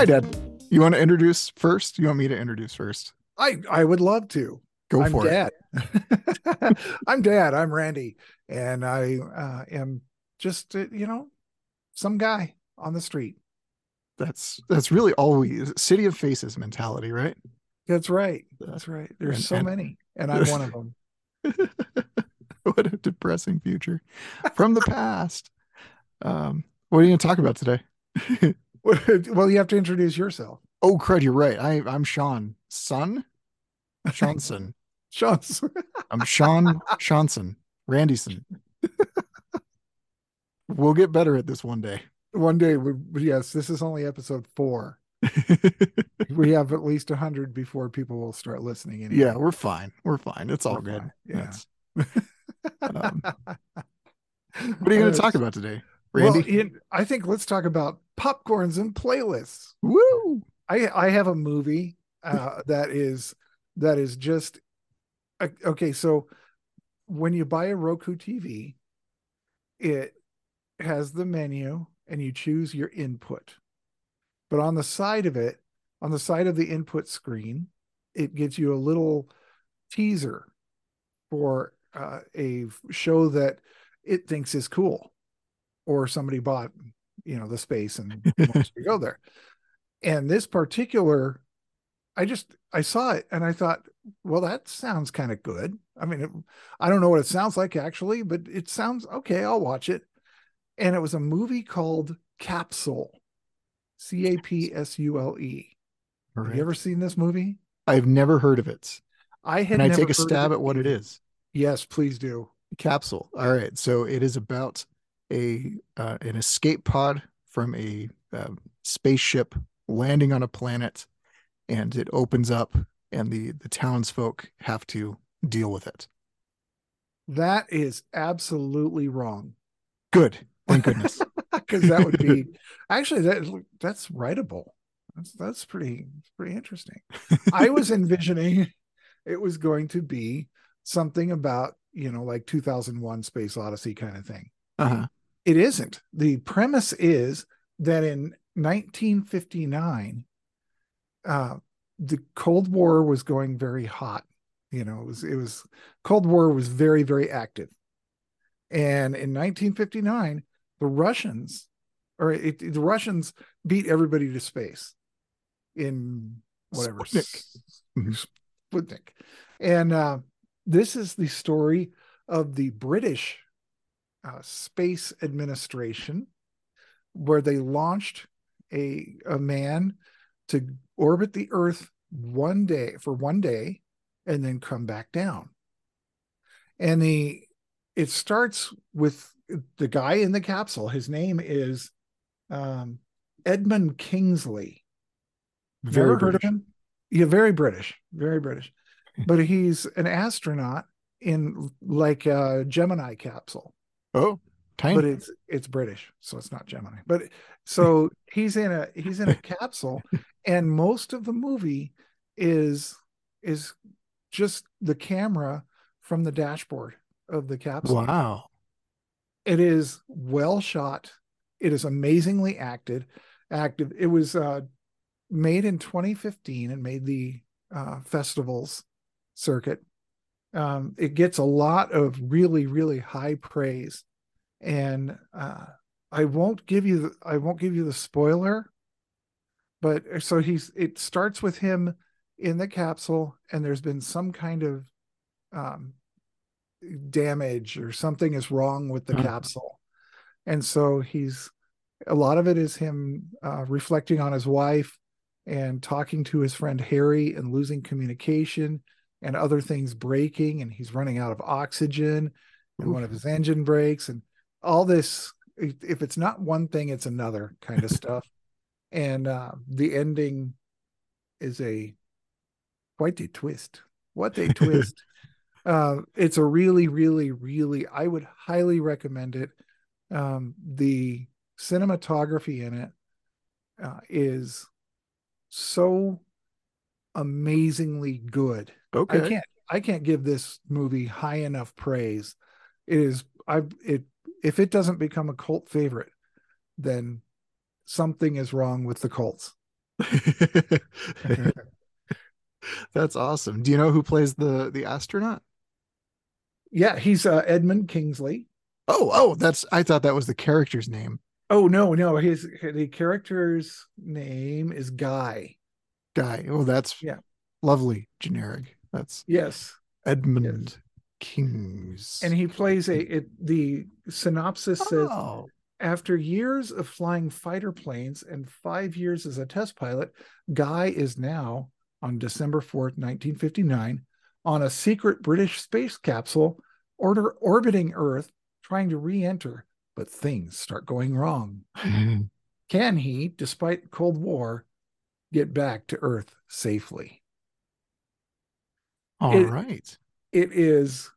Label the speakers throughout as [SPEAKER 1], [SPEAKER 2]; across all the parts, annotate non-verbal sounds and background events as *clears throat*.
[SPEAKER 1] Hi, Dad. You want to introduce first? You want me to introduce first?
[SPEAKER 2] I I would love to.
[SPEAKER 1] Go
[SPEAKER 2] I'm
[SPEAKER 1] for it.
[SPEAKER 2] Dad. *laughs* *laughs* I'm Dad. I'm Randy, and I uh, am just uh, you know some guy on the street.
[SPEAKER 1] That's that's really all we city of faces mentality, right?
[SPEAKER 2] That's right. That's right. There's
[SPEAKER 1] And-
[SPEAKER 2] so
[SPEAKER 1] and-
[SPEAKER 2] many, and *laughs* I'm one of them.
[SPEAKER 1] what a depressing future from the past. Um, what are you going to talk about today? *laughs*
[SPEAKER 2] well, you have to introduce yourself,
[SPEAKER 1] Oh, crud, you're right. I, I'm Sean Son Johnson. *laughs*
[SPEAKER 2] Sean. *laughs*
[SPEAKER 1] I'm Sean Johnson Randyson. We'll get better at this one day.
[SPEAKER 2] One day, we, yes, this is only episode four. We have at least a hundred before people will start listening. Anyway.
[SPEAKER 1] yeah, we're fine. We're fine. It's all
[SPEAKER 2] We're
[SPEAKER 1] good.
[SPEAKER 2] fine, yeah.
[SPEAKER 1] Um, what are you going to talk about today,
[SPEAKER 2] Well,
[SPEAKER 1] Randy?
[SPEAKER 2] in- I think let's talk about popcorns and playlists.
[SPEAKER 1] Woo!
[SPEAKER 2] I I have a movie uh, *laughs* that is that is just uh, okay. So when you buy a Roku TV, it has the menu and you choose your input. But on the side of it, on the side of the input screen, it gives you a little teaser for uh, a show that it thinks is cool, or somebody bought, you know, the space and *laughs* wants to go there. And this particular, I just I saw it and I thought, well, that sounds kind of good. I mean, it, I don't know what it sounds like actually, but it sounds okay. I'll watch it. And it was a movie called Capsule, C A P S U L E.
[SPEAKER 1] All
[SPEAKER 2] Have you ever seen this movie?
[SPEAKER 1] I've never heard of it.
[SPEAKER 2] I had.
[SPEAKER 1] Can I take a stab at what it is
[SPEAKER 2] Yes, please do.
[SPEAKER 1] Capsule. All right. So it is about a uh, an escape pod from a um, spaceship landing on a planet, and it opens up, and the the townsfolk have to deal with it.
[SPEAKER 2] That is absolutely wrong.
[SPEAKER 1] Good. Thank goodness. *laughs*
[SPEAKER 2] because that would be actually that that's writable. That's that's pretty pretty interesting. I was *laughs* envisioning it was going to be something about you know like 2001 Space Odyssey kind of thing.
[SPEAKER 1] Uh-huh.
[SPEAKER 2] It isn't. The premise is that in 1959, uh, the Cold War was going very hot. You know, it was it was Cold War was very very active, and in 1959, the Russians, or it, the Russians beat everybody to space in whatever
[SPEAKER 1] Sputnik. Mhm.
[SPEAKER 2] Sputnik. and uh, this is the story of the British uh, Space Administration, where they launched a a man to orbit the Earth one day for one day, and then come back down. And the it starts with the guy in the capsule. His name is um, Edmund Kingsley.
[SPEAKER 1] Very
[SPEAKER 2] Never heard of
[SPEAKER 1] British.
[SPEAKER 2] him? Yeah, very British, very British. But he's an astronaut in like a Gemini capsule,
[SPEAKER 1] Oh, tiny.
[SPEAKER 2] but it's it's British, so it's not Gemini. But so *laughs* he's in a he's in a capsule, and most of the movie is is just the camera from the dashboard of the capsule.
[SPEAKER 1] wow.
[SPEAKER 2] It is well shot. It is amazingly acted. Active. It was uh, made in 2015 and made the uh, festivals circuit. Um, it gets a lot of really, really high praise, and uh, I won't give you. The, I won't give you the spoiler. But uh, so he's. It starts with him in the capsule, and there's been some kind of um, damage or something is wrong with the
[SPEAKER 1] Uh-huh.
[SPEAKER 2] capsule and so he's a lot of it is him uh, reflecting on his wife and talking to his friend harry and losing communication and other things breaking and he's running out of oxygen and one of his engine breaks and all this if it's not one thing it's another kind of *laughs* stuff. And uh, the ending is a quite a twist. What a twist. *laughs* Uh, it's a really, really, really, I would highly recommend it. Um, the cinematography in it uh, is so amazingly good.
[SPEAKER 1] Okay.
[SPEAKER 2] I can't, I can't give this movie high enough praise. It is, I, it, if it doesn't become a cult favorite, then something is wrong with the cults. *laughs* *laughs*
[SPEAKER 1] That's awesome. Do you know who plays the the astronaut?
[SPEAKER 2] yeah, he's uh, Edmund Kingsley.
[SPEAKER 1] Oh, oh, that's I thought that was the character's name.
[SPEAKER 2] Oh no, no, his the character's name is Guy.
[SPEAKER 1] Guy. Oh, that's
[SPEAKER 2] Yeah.
[SPEAKER 1] lovely generic. That's
[SPEAKER 2] Yes,
[SPEAKER 1] Edmund Kings.
[SPEAKER 2] and he plays a it, the synopsis says
[SPEAKER 1] oh,
[SPEAKER 2] after years of flying fighter planes and five years as a test pilot, Guy is now on December 4th, 1959, on a secret British space capsule order, orbiting Earth, trying to re enter, but things start going wrong. *laughs* Can he, despite Cold War, get back to Earth safely?
[SPEAKER 1] all
[SPEAKER 2] It-
[SPEAKER 1] right.
[SPEAKER 2] It is,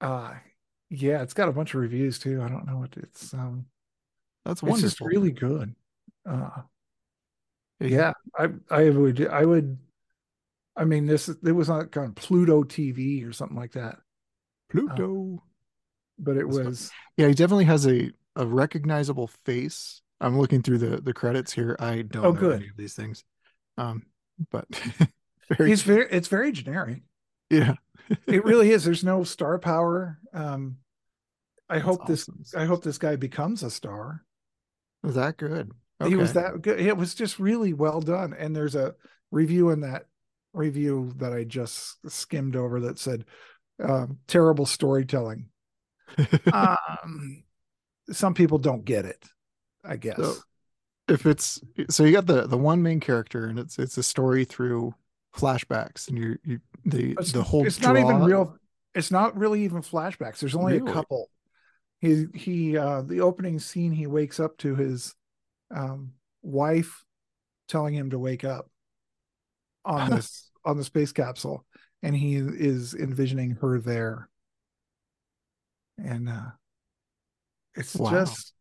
[SPEAKER 2] uh, yeah, it's got a bunch of reviews too. I don't know what it's, um,
[SPEAKER 1] That's
[SPEAKER 2] it's just really good. Uh, yeah i i would i would i mean this it was on pluto tv or something like that
[SPEAKER 1] Pluto.
[SPEAKER 2] but it
[SPEAKER 1] That's
[SPEAKER 2] was
[SPEAKER 1] Yeah, he definitely has a a recognizable face. I'm looking through the the credits here. I don't
[SPEAKER 2] Oh,
[SPEAKER 1] know
[SPEAKER 2] good.
[SPEAKER 1] any of these things. Um, but *laughs* very
[SPEAKER 2] he's very it's very generic
[SPEAKER 1] yeah.
[SPEAKER 2] it *laughs* really is there's no star power um i
[SPEAKER 1] That's
[SPEAKER 2] hope this
[SPEAKER 1] awesome.
[SPEAKER 2] i hope this guy becomes a star
[SPEAKER 1] Was that good?
[SPEAKER 2] he was that good it was just really well done and there's a review in that review that i just skimmed over that said um, terrible storytelling *laughs* um some people don't get it i guess.
[SPEAKER 1] So, if it's so you got the the one main character and it's it's a story through flashbacks and you you the
[SPEAKER 2] it's,
[SPEAKER 1] the whole
[SPEAKER 2] it's not even real it's not really even flashbacks. There's only
[SPEAKER 1] Really?
[SPEAKER 2] a couple. He he uh the opening scene he wakes up to his um wife telling him to wake up on *laughs* this on the space capsule and he is envisioning her there. And uh it's
[SPEAKER 1] Wow.
[SPEAKER 2] just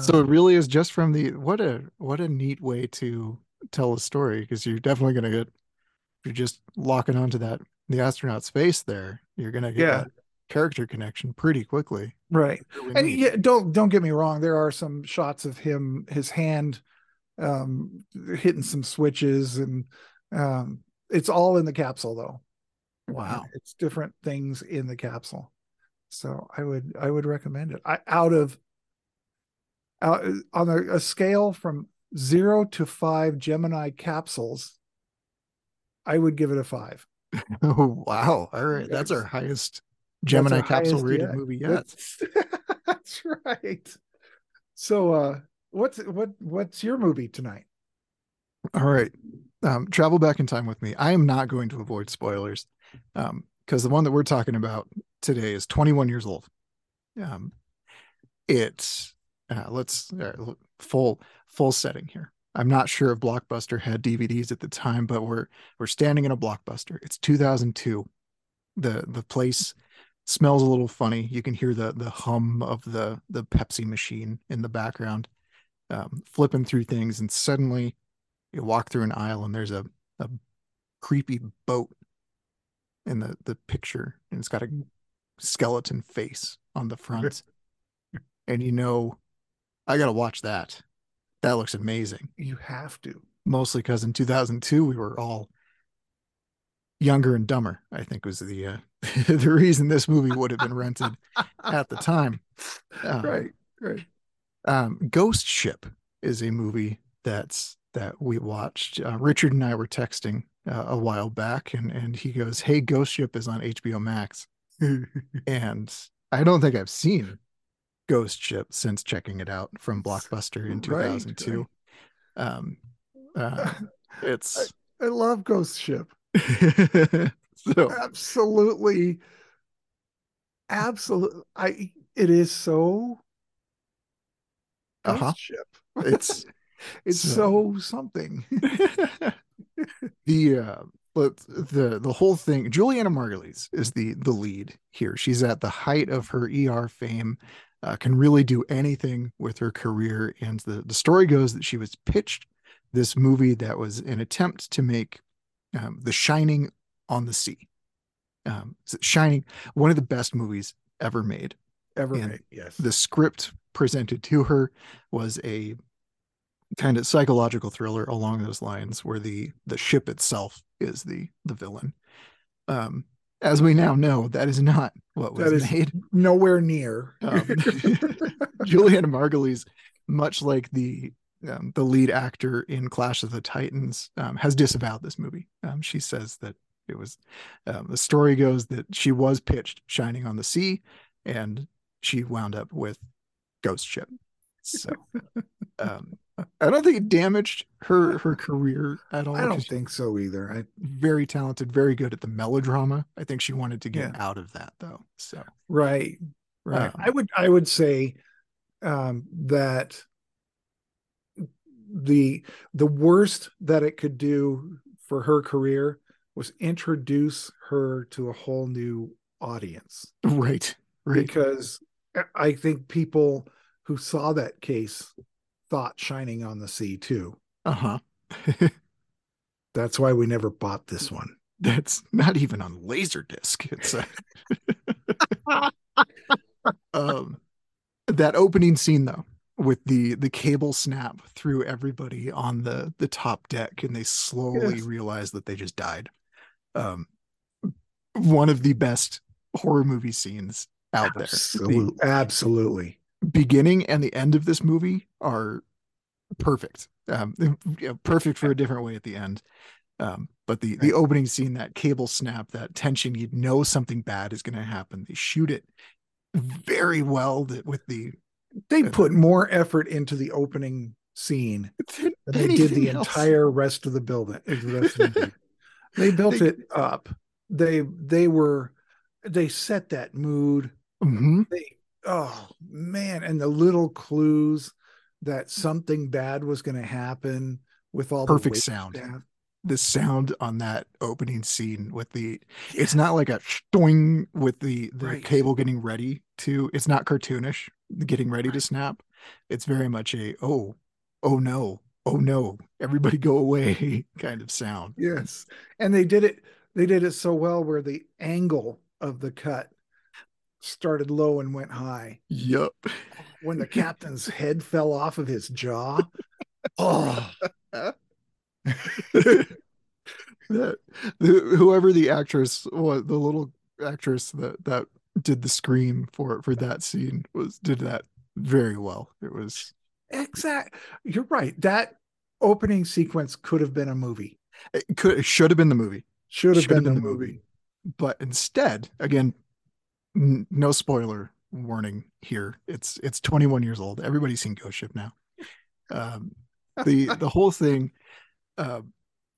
[SPEAKER 1] so it really is just from the what a what a neat way to tell a story because you're definitely gonna get if you're just locking onto that the astronaut space there. You're gonna get
[SPEAKER 2] Yeah.
[SPEAKER 1] that character connection pretty quickly.
[SPEAKER 2] Right.
[SPEAKER 1] Really
[SPEAKER 2] and
[SPEAKER 1] neat.
[SPEAKER 2] yeah don't don't get me wrong there are some shots of him his hand um hitting some switches and um it's all in the capsule though.
[SPEAKER 1] Wow.
[SPEAKER 2] It's different things in the capsule. So i would i would recommend it. I, out of out, on a, a scale from zero to five gemini capsules i would give it a five
[SPEAKER 1] oh *laughs* wow all right that's our highest gemini
[SPEAKER 2] our
[SPEAKER 1] capsule
[SPEAKER 2] highest
[SPEAKER 1] rated
[SPEAKER 2] yet.
[SPEAKER 1] movie yet
[SPEAKER 2] that's, *laughs* that's right so uh what's what what's your movie tonight
[SPEAKER 1] All right. Um, travel back in time with me. I am not going to avoid spoilers um, because the one that we're talking about today is 21 years old. Um, it's uh, let's uh, full full setting here. I'm not sure if Blockbuster had DVDs at the time, but we're we're standing in a Blockbuster. It's 2002. The the place smells a little funny. You can hear the the hum of the the Pepsi machine in the background, um, flipping through things, and suddenly you walk through an aisle and there's a, a creepy boat in the, the picture and it's got a skeleton face on the front. *laughs* and you know, I got to watch that. That looks amazing.
[SPEAKER 2] you have to
[SPEAKER 1] Mostly because in 2002, we were all younger and dumber, I think was the, uh, *laughs* the reason this movie would have been rented at the time. *laughs* Um,
[SPEAKER 2] right right
[SPEAKER 1] um, Ghost Ship is a movie that's that we watched. Uh, Richard and I were texting uh, a while back, and and he goes, "Hey, Ghost Ship is on HBO Max," *laughs* and I don't think I've seen Ghost Ship since checking it out from Blockbuster in
[SPEAKER 2] Right,
[SPEAKER 1] 2002. Um, *laughs* uh, it's
[SPEAKER 2] i love ghost ship. *laughs*
[SPEAKER 1] So
[SPEAKER 2] absolutely. Absolutely i it is so ghost
[SPEAKER 1] Uh-huh.
[SPEAKER 2] ship.
[SPEAKER 1] It's *laughs*
[SPEAKER 2] it's
[SPEAKER 1] so-
[SPEAKER 2] so something.
[SPEAKER 1] The uh but the the whole thing julianna margulies is the the lead here. She's at the height of her er fame uh, can really do anything with her career and the the story goes that she was pitched this movie that was an attempt to make um, the shining on the sea. Um shining one of the best movies ever made.
[SPEAKER 2] Ever
[SPEAKER 1] And
[SPEAKER 2] made yes.
[SPEAKER 1] the script presented to her was a kind of psychological thriller along those lines where the the ship itself is the the villain. Um as we now know that is not what was
[SPEAKER 2] That is
[SPEAKER 1] made.
[SPEAKER 2] nowhere near.
[SPEAKER 1] um, *laughs* *laughs* julianna margulies much like the um, the lead actor in clash of the titans um, has disavowed this movie. Um, she says that it was um, the story goes that she was pitched shining on the sea and she wound up with ghost ship. So *laughs* um, I don't think it damaged her her career at all.
[SPEAKER 2] I don't think so either. I
[SPEAKER 1] very talented, very good at the melodrama. I think she wanted to get
[SPEAKER 2] Yeah.
[SPEAKER 1] out of that though. So
[SPEAKER 2] right. Right.
[SPEAKER 1] um,
[SPEAKER 2] I would I would say um, that the the worst that it could do for her career was introduce her to a whole new audience *laughs*
[SPEAKER 1] right, right.
[SPEAKER 2] because I think people who saw that case thought Shining on the Sea too.
[SPEAKER 1] Uh huh. *laughs*
[SPEAKER 2] That's why we never bought this one.
[SPEAKER 1] That's not even on Laserdisc. It's a *laughs* um, that opening scene though, with the the cable snap through everybody on the the top deck, and they slowly
[SPEAKER 2] Yes.
[SPEAKER 1] realize that they just died. Um, one of the best horror movie scenes out there. The
[SPEAKER 2] Absolutely.
[SPEAKER 1] Beginning and the end of this movie are perfect. Um, *laughs* you know, perfect for a different way at the end. Um, but the the opening scene, that cable snap, that tension, you know something bad is going to happen. They shoot it very well that with the
[SPEAKER 2] They
[SPEAKER 1] Uh,
[SPEAKER 2] put more effort into the opening scene *laughs* than they did the
[SPEAKER 1] else.
[SPEAKER 2] entire rest of the building. the of the they *laughs* built
[SPEAKER 1] They-
[SPEAKER 2] it up. They they were they set that mood.
[SPEAKER 1] Mhm.
[SPEAKER 2] They oh man, and the little clues that something bad was going to happen with all
[SPEAKER 1] Perfect
[SPEAKER 2] the
[SPEAKER 1] sound.
[SPEAKER 2] staff.
[SPEAKER 1] the sound on that opening scene with the it's not like a stoing with the the
[SPEAKER 2] Right.
[SPEAKER 1] cable getting ready to it's not cartoonish getting ready to snap it's very much a oh oh no oh no everybody go away *laughs* kind of sound
[SPEAKER 2] Yes, and they did it. They did it so well where the angle of the cut started low and went high.
[SPEAKER 1] yep
[SPEAKER 2] When the captain's head fell off of his jaw, oh, *laughs*
[SPEAKER 1] that the, whoever the actress was the little actress that that did the scream for for that scene was did that very well it was
[SPEAKER 2] exact. You're right. That opening sequence could have been a movie.
[SPEAKER 1] it could it should have been the movie
[SPEAKER 2] Should have
[SPEAKER 1] Should have
[SPEAKER 2] been,
[SPEAKER 1] been
[SPEAKER 2] the
[SPEAKER 1] the
[SPEAKER 2] movie.
[SPEAKER 1] movie. but instead again n- no spoiler warning here. It's it's 21 years old. Everybody's seen ghost ship now. Um the *laughs* the whole thing uh,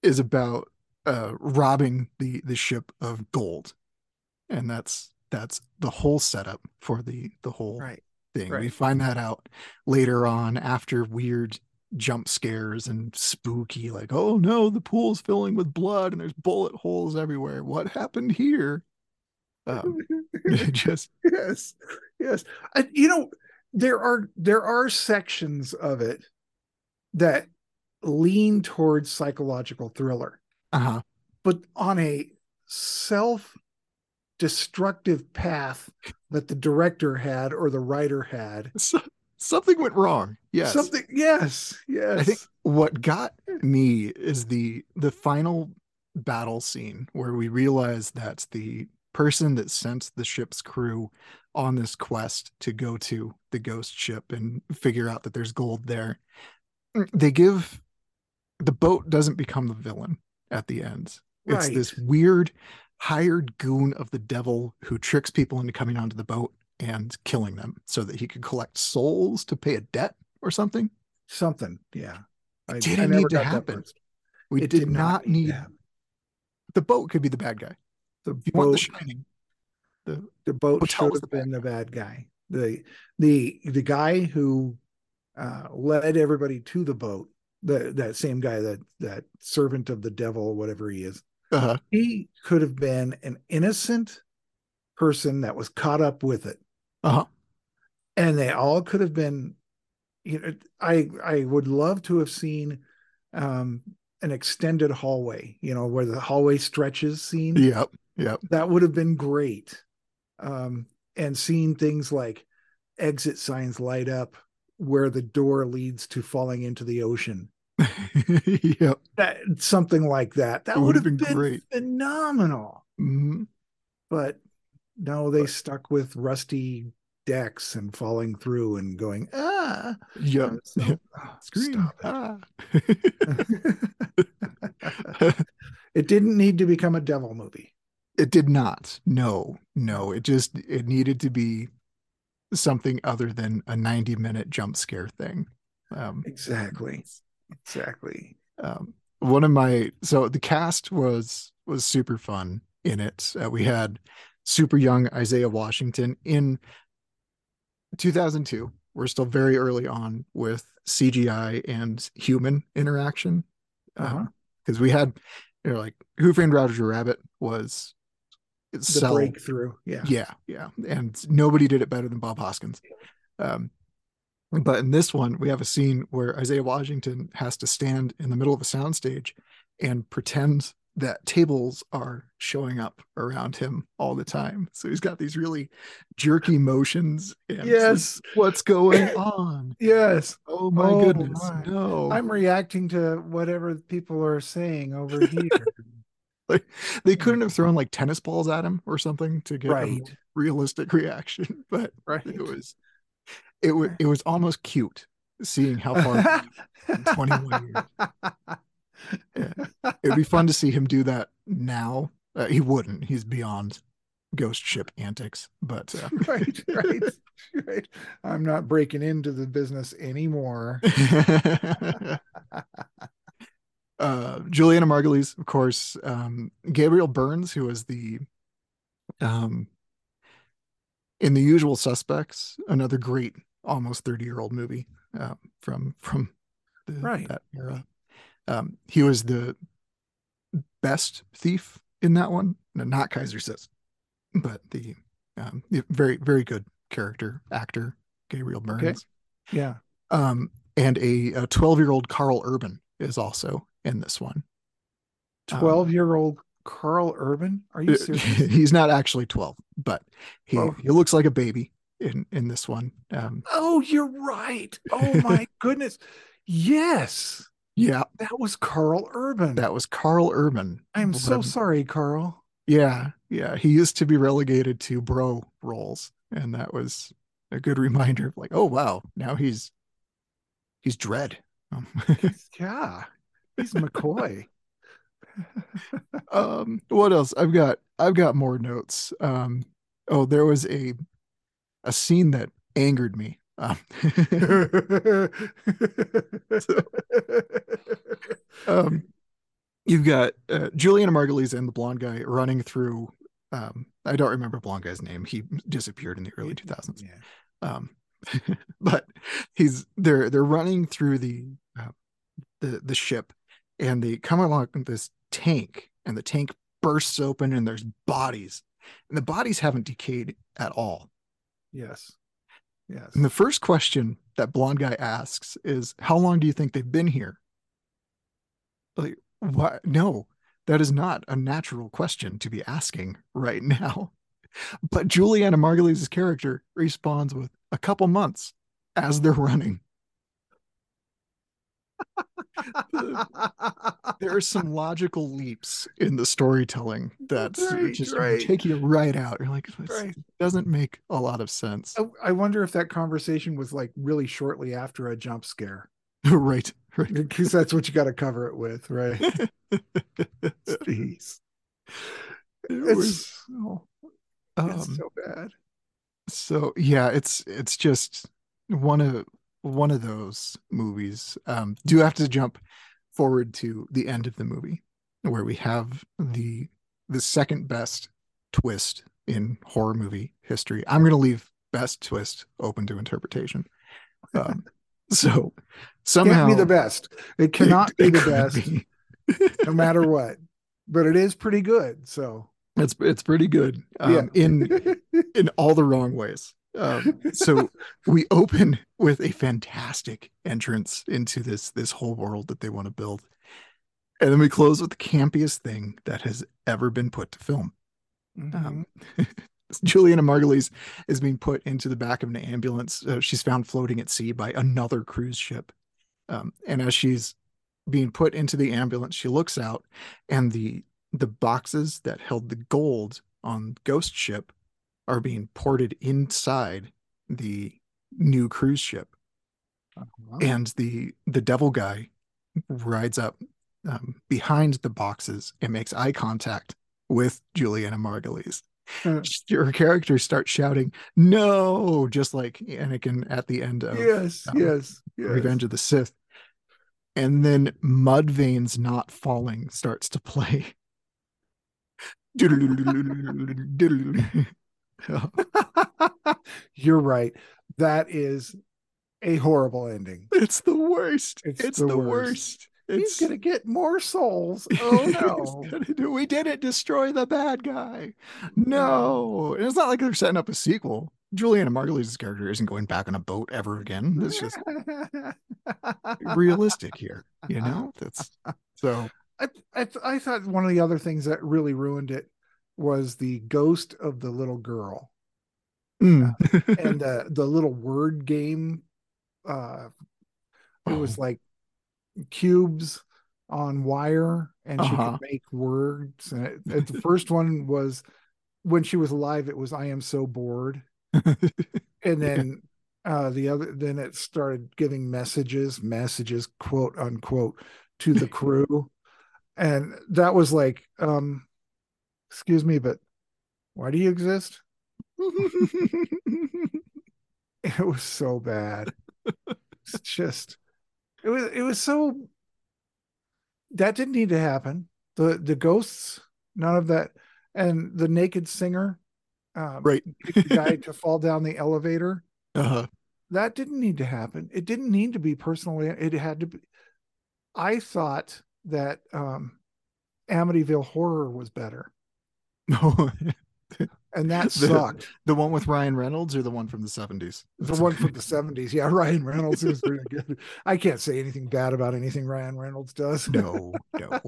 [SPEAKER 1] is about uh robbing the the ship of gold. And that's that's the whole setup for the the whole
[SPEAKER 2] Right.
[SPEAKER 1] thing. We find that out later on after weird jump scares and spooky like oh no the pool's filling with blood and there's bullet holes everywhere. What happened here um, *laughs* *laughs* just
[SPEAKER 2] yes, yes. I, you know, there are there are sections of it that lean towards psychological thriller.
[SPEAKER 1] uh-huh
[SPEAKER 2] but on a self destructive path that the director had or the writer had.
[SPEAKER 1] so, something went wrong yes
[SPEAKER 2] Something, yes, yes.
[SPEAKER 1] I think what got me is the the final battle scene where we realize that the person that sent the ship's crew on this quest to go to the ghost ship and figure out that there's gold there mm, they give the boat doesn't become the villain at the end. It's this weird hired goon of the devil who tricks people into coming onto the boat and killing them so that he could collect souls to pay a debt or something.
[SPEAKER 2] Something, yeah. I,
[SPEAKER 1] didn't
[SPEAKER 2] never
[SPEAKER 1] need to happen. we
[SPEAKER 2] It
[SPEAKER 1] did, not need
[SPEAKER 2] to
[SPEAKER 1] the boat could be the bad guy
[SPEAKER 2] the
[SPEAKER 1] you want the
[SPEAKER 2] boat.
[SPEAKER 1] shining the
[SPEAKER 2] the boat
[SPEAKER 1] hotel
[SPEAKER 2] should have been the bad guy. The the the guy who uh, led everybody to the boat. The that same guy that that servant of the devil, whatever he is.
[SPEAKER 1] uh
[SPEAKER 2] he could have been an innocent person that was caught up with it
[SPEAKER 1] uh-huh
[SPEAKER 2] and they all could have been you know i i would love to have seen um an extended hallway you know where the hallway stretches scene
[SPEAKER 1] yep yep
[SPEAKER 2] that would have been great um and seeing things like exit signs light up where the door leads to falling into the ocean. *laughs*
[SPEAKER 1] yep.
[SPEAKER 2] That, something like that. That would
[SPEAKER 1] would've been
[SPEAKER 2] been,
[SPEAKER 1] great.
[SPEAKER 2] phenomenal.
[SPEAKER 1] Mhm.
[SPEAKER 2] But no, they stuck with rusty decks and falling through and going, ah.
[SPEAKER 1] Yep.
[SPEAKER 2] So- oh, *laughs*
[SPEAKER 1] Scream.
[SPEAKER 2] stop
[SPEAKER 1] Ah.
[SPEAKER 2] it. *laughs* it didn't need to become a devil movie.
[SPEAKER 1] It did not. No, no. It just it needed to be something other than a 90 minute jump scare thing. Um,
[SPEAKER 2] Exactly. Exactly.
[SPEAKER 1] um, one of my so the cast was was super fun in it. Uh, we had super young Isaiah Washington in 2002. We're still very early on with CGI and human interaction
[SPEAKER 2] Uh-huh.
[SPEAKER 1] because we had you know like Who Framed Roger Rabbit was sell-
[SPEAKER 2] breakthrough. Yeah.
[SPEAKER 1] yeah, yeah, and nobody did it better than Bob Hoskins. Um, but in this one, we have a scene where Isaiah Washington has to stand in the middle of a soundstage and pretend that tables are showing up around him all the time. So he's got these really jerky motions. Like,
[SPEAKER 2] Yes.
[SPEAKER 1] what's going *coughs* on?
[SPEAKER 2] Yes.
[SPEAKER 1] Oh my
[SPEAKER 2] Oh
[SPEAKER 1] goodness,
[SPEAKER 2] my.
[SPEAKER 1] no!
[SPEAKER 2] I'm reacting to whatever people are saying over here. *laughs* *laughs*
[SPEAKER 1] they couldn't have thrown like tennis balls at him or something to get a realistic *laughs* reaction, but
[SPEAKER 2] right.
[SPEAKER 1] it was it was it was almost cute seeing how far 21 years. it would be fun to see him do that now uh, he wouldn't he's beyond ghost ship antics but uh, *laughs*
[SPEAKER 2] right, right, right. I'm not breaking into the business anymore.
[SPEAKER 1] Uh julianna margulies of course um gabriel burns who was the um in the usual suspects another great almost 30 year old movie uh, from from the,
[SPEAKER 2] Right.
[SPEAKER 1] that era um he was the best thief in that one no, not Keyser Söze but the um very very good character actor gabriel burns
[SPEAKER 2] Okay. Yeah.
[SPEAKER 1] um, and a 12 year old Karl Urban is also in this one. Um,
[SPEAKER 2] 12 year old Karl Urban? Are you *laughs* serious?
[SPEAKER 1] He's not actually 12, but he,
[SPEAKER 2] Oh.
[SPEAKER 1] he looks like a baby in, in this one. Um,
[SPEAKER 2] oh, you're right. Oh *laughs* my goodness. Yes.
[SPEAKER 1] yeah,
[SPEAKER 2] That was Karl Urban.
[SPEAKER 1] that was Karl Urban.
[SPEAKER 2] I'm so sorry, Karl.
[SPEAKER 1] Yeah, yeah. He used to be relegated to bro roles, and that was a good reminder of like, oh wow, now he's he's Dredd. Um, *laughs*
[SPEAKER 2] Yeah. He's McCoy. *laughs*
[SPEAKER 1] um what else? I've got i've got more notes. Um oh there was a a scene that angered me. Um, *laughs* um you've got uh, julianna margulies and the blonde guy running through um i don't remember blonde guy's name. He disappeared in the early 2000s
[SPEAKER 2] Yeah.
[SPEAKER 1] um *laughs* but he's they're they're running through the uh, the the ship and they come along this tank and the tank bursts open and there's bodies and the bodies haven't decayed at all
[SPEAKER 2] Yes. Yes.
[SPEAKER 1] and the first question that blonde guy asks is how long do you think they've been here like what no that is not a natural question to be asking right *laughs* now but julianna margulies' character responds with a couple months as they're running *laughs* there are some logical leaps in the storytelling that
[SPEAKER 2] Right,
[SPEAKER 1] just
[SPEAKER 2] right.
[SPEAKER 1] take you right out. You're like,
[SPEAKER 2] Right.
[SPEAKER 1] doesn't make a lot of sense.
[SPEAKER 2] I- I wonder if that conversation was like really shortly after a jump scare. *laughs*
[SPEAKER 1] right, right. *laughs*
[SPEAKER 2] Because that's what you got to cover it with, right? Jeez.
[SPEAKER 1] It was-
[SPEAKER 2] It's, oh,
[SPEAKER 1] um,
[SPEAKER 2] it's so bad.
[SPEAKER 1] so yeah, it's it's just one of one of those movies. Um, do have to jump forward to the end of the movie where we have the the second best twist in horror movie history. I'm going to leave best twist open to interpretation. Um, *laughs* so somehow
[SPEAKER 2] Can't be the best. It cannot *laughs*
[SPEAKER 1] it
[SPEAKER 2] be the best,
[SPEAKER 1] be.
[SPEAKER 2] no matter *laughs* what. But it is pretty good. So
[SPEAKER 1] It's it's pretty good um,
[SPEAKER 2] Yeah.
[SPEAKER 1] in in all the wrong ways. Um, *laughs* so we open with a fantastic entrance into this this whole world that they want to build, and then we close with the campiest thing that has ever been put to film.
[SPEAKER 2] Mhm.
[SPEAKER 1] Um, *laughs* Julianna Margulies is being put into the back of an ambulance. Uh, she's found floating at sea by another cruise ship. Um, and as she's being put into the ambulance, she looks out, and the the boxes that held the gold on Ghost Ship are being ported inside the new cruise ship. Uh-huh. And the the devil guy rides up um, behind the boxes and makes eye contact with Julianna Margulies. *laughs* Uh, Her character starts shouting, "No!" Just like Anakin at the end of
[SPEAKER 2] yes, um, yes, yes,
[SPEAKER 1] Revenge of the Sith. And then Mudvayne's "Not Falling" starts to play. *laughs* *laughs* *laughs*
[SPEAKER 2] You're right. That is a horrible ending.
[SPEAKER 1] It's the worst. It's, it's the, the, worst. worst.
[SPEAKER 2] It's, He's gonna get more souls. *laughs* Oh
[SPEAKER 1] no. we didn't destroy the bad guy. No. And it's not like they're setting up a sequel. Julianna Margulies' character isn't going back on a boat ever again. It's just *laughs* realistic here, you know? That's so
[SPEAKER 2] I, I I thought one of the other things that really ruined it was the ghost of the little girl. Mm. uh, and the *laughs* the little word game uh it oh. was like cubes on wire and uh-huh. she could uh-huh. make words and it, it, the first one was when she was alive it was i am so bored *laughs* and then uh the other then it started giving messages messages quote unquote to the *laughs* crew and that was like um excuse me but why do you exist *laughs* it was so bad it's just it was it was so that didn't need to happen. The the ghosts, none of that, and the naked singer,
[SPEAKER 1] um, right,
[SPEAKER 2] the guy to fall down the elevator.
[SPEAKER 1] Uh-huh.
[SPEAKER 2] That didn't need to happen. It didn't need to be personally. It had to be. I thought that um, Amityville Horror was better.
[SPEAKER 1] No, *laughs*
[SPEAKER 2] and that sucked.
[SPEAKER 1] The, the, one with Ryan Reynolds or the one from the 70s?
[SPEAKER 2] The one from the 70s. Yeah, Ryan Reynolds is really good. I can't say anything bad about anything Ryan Reynolds does.
[SPEAKER 1] No, *laughs* no.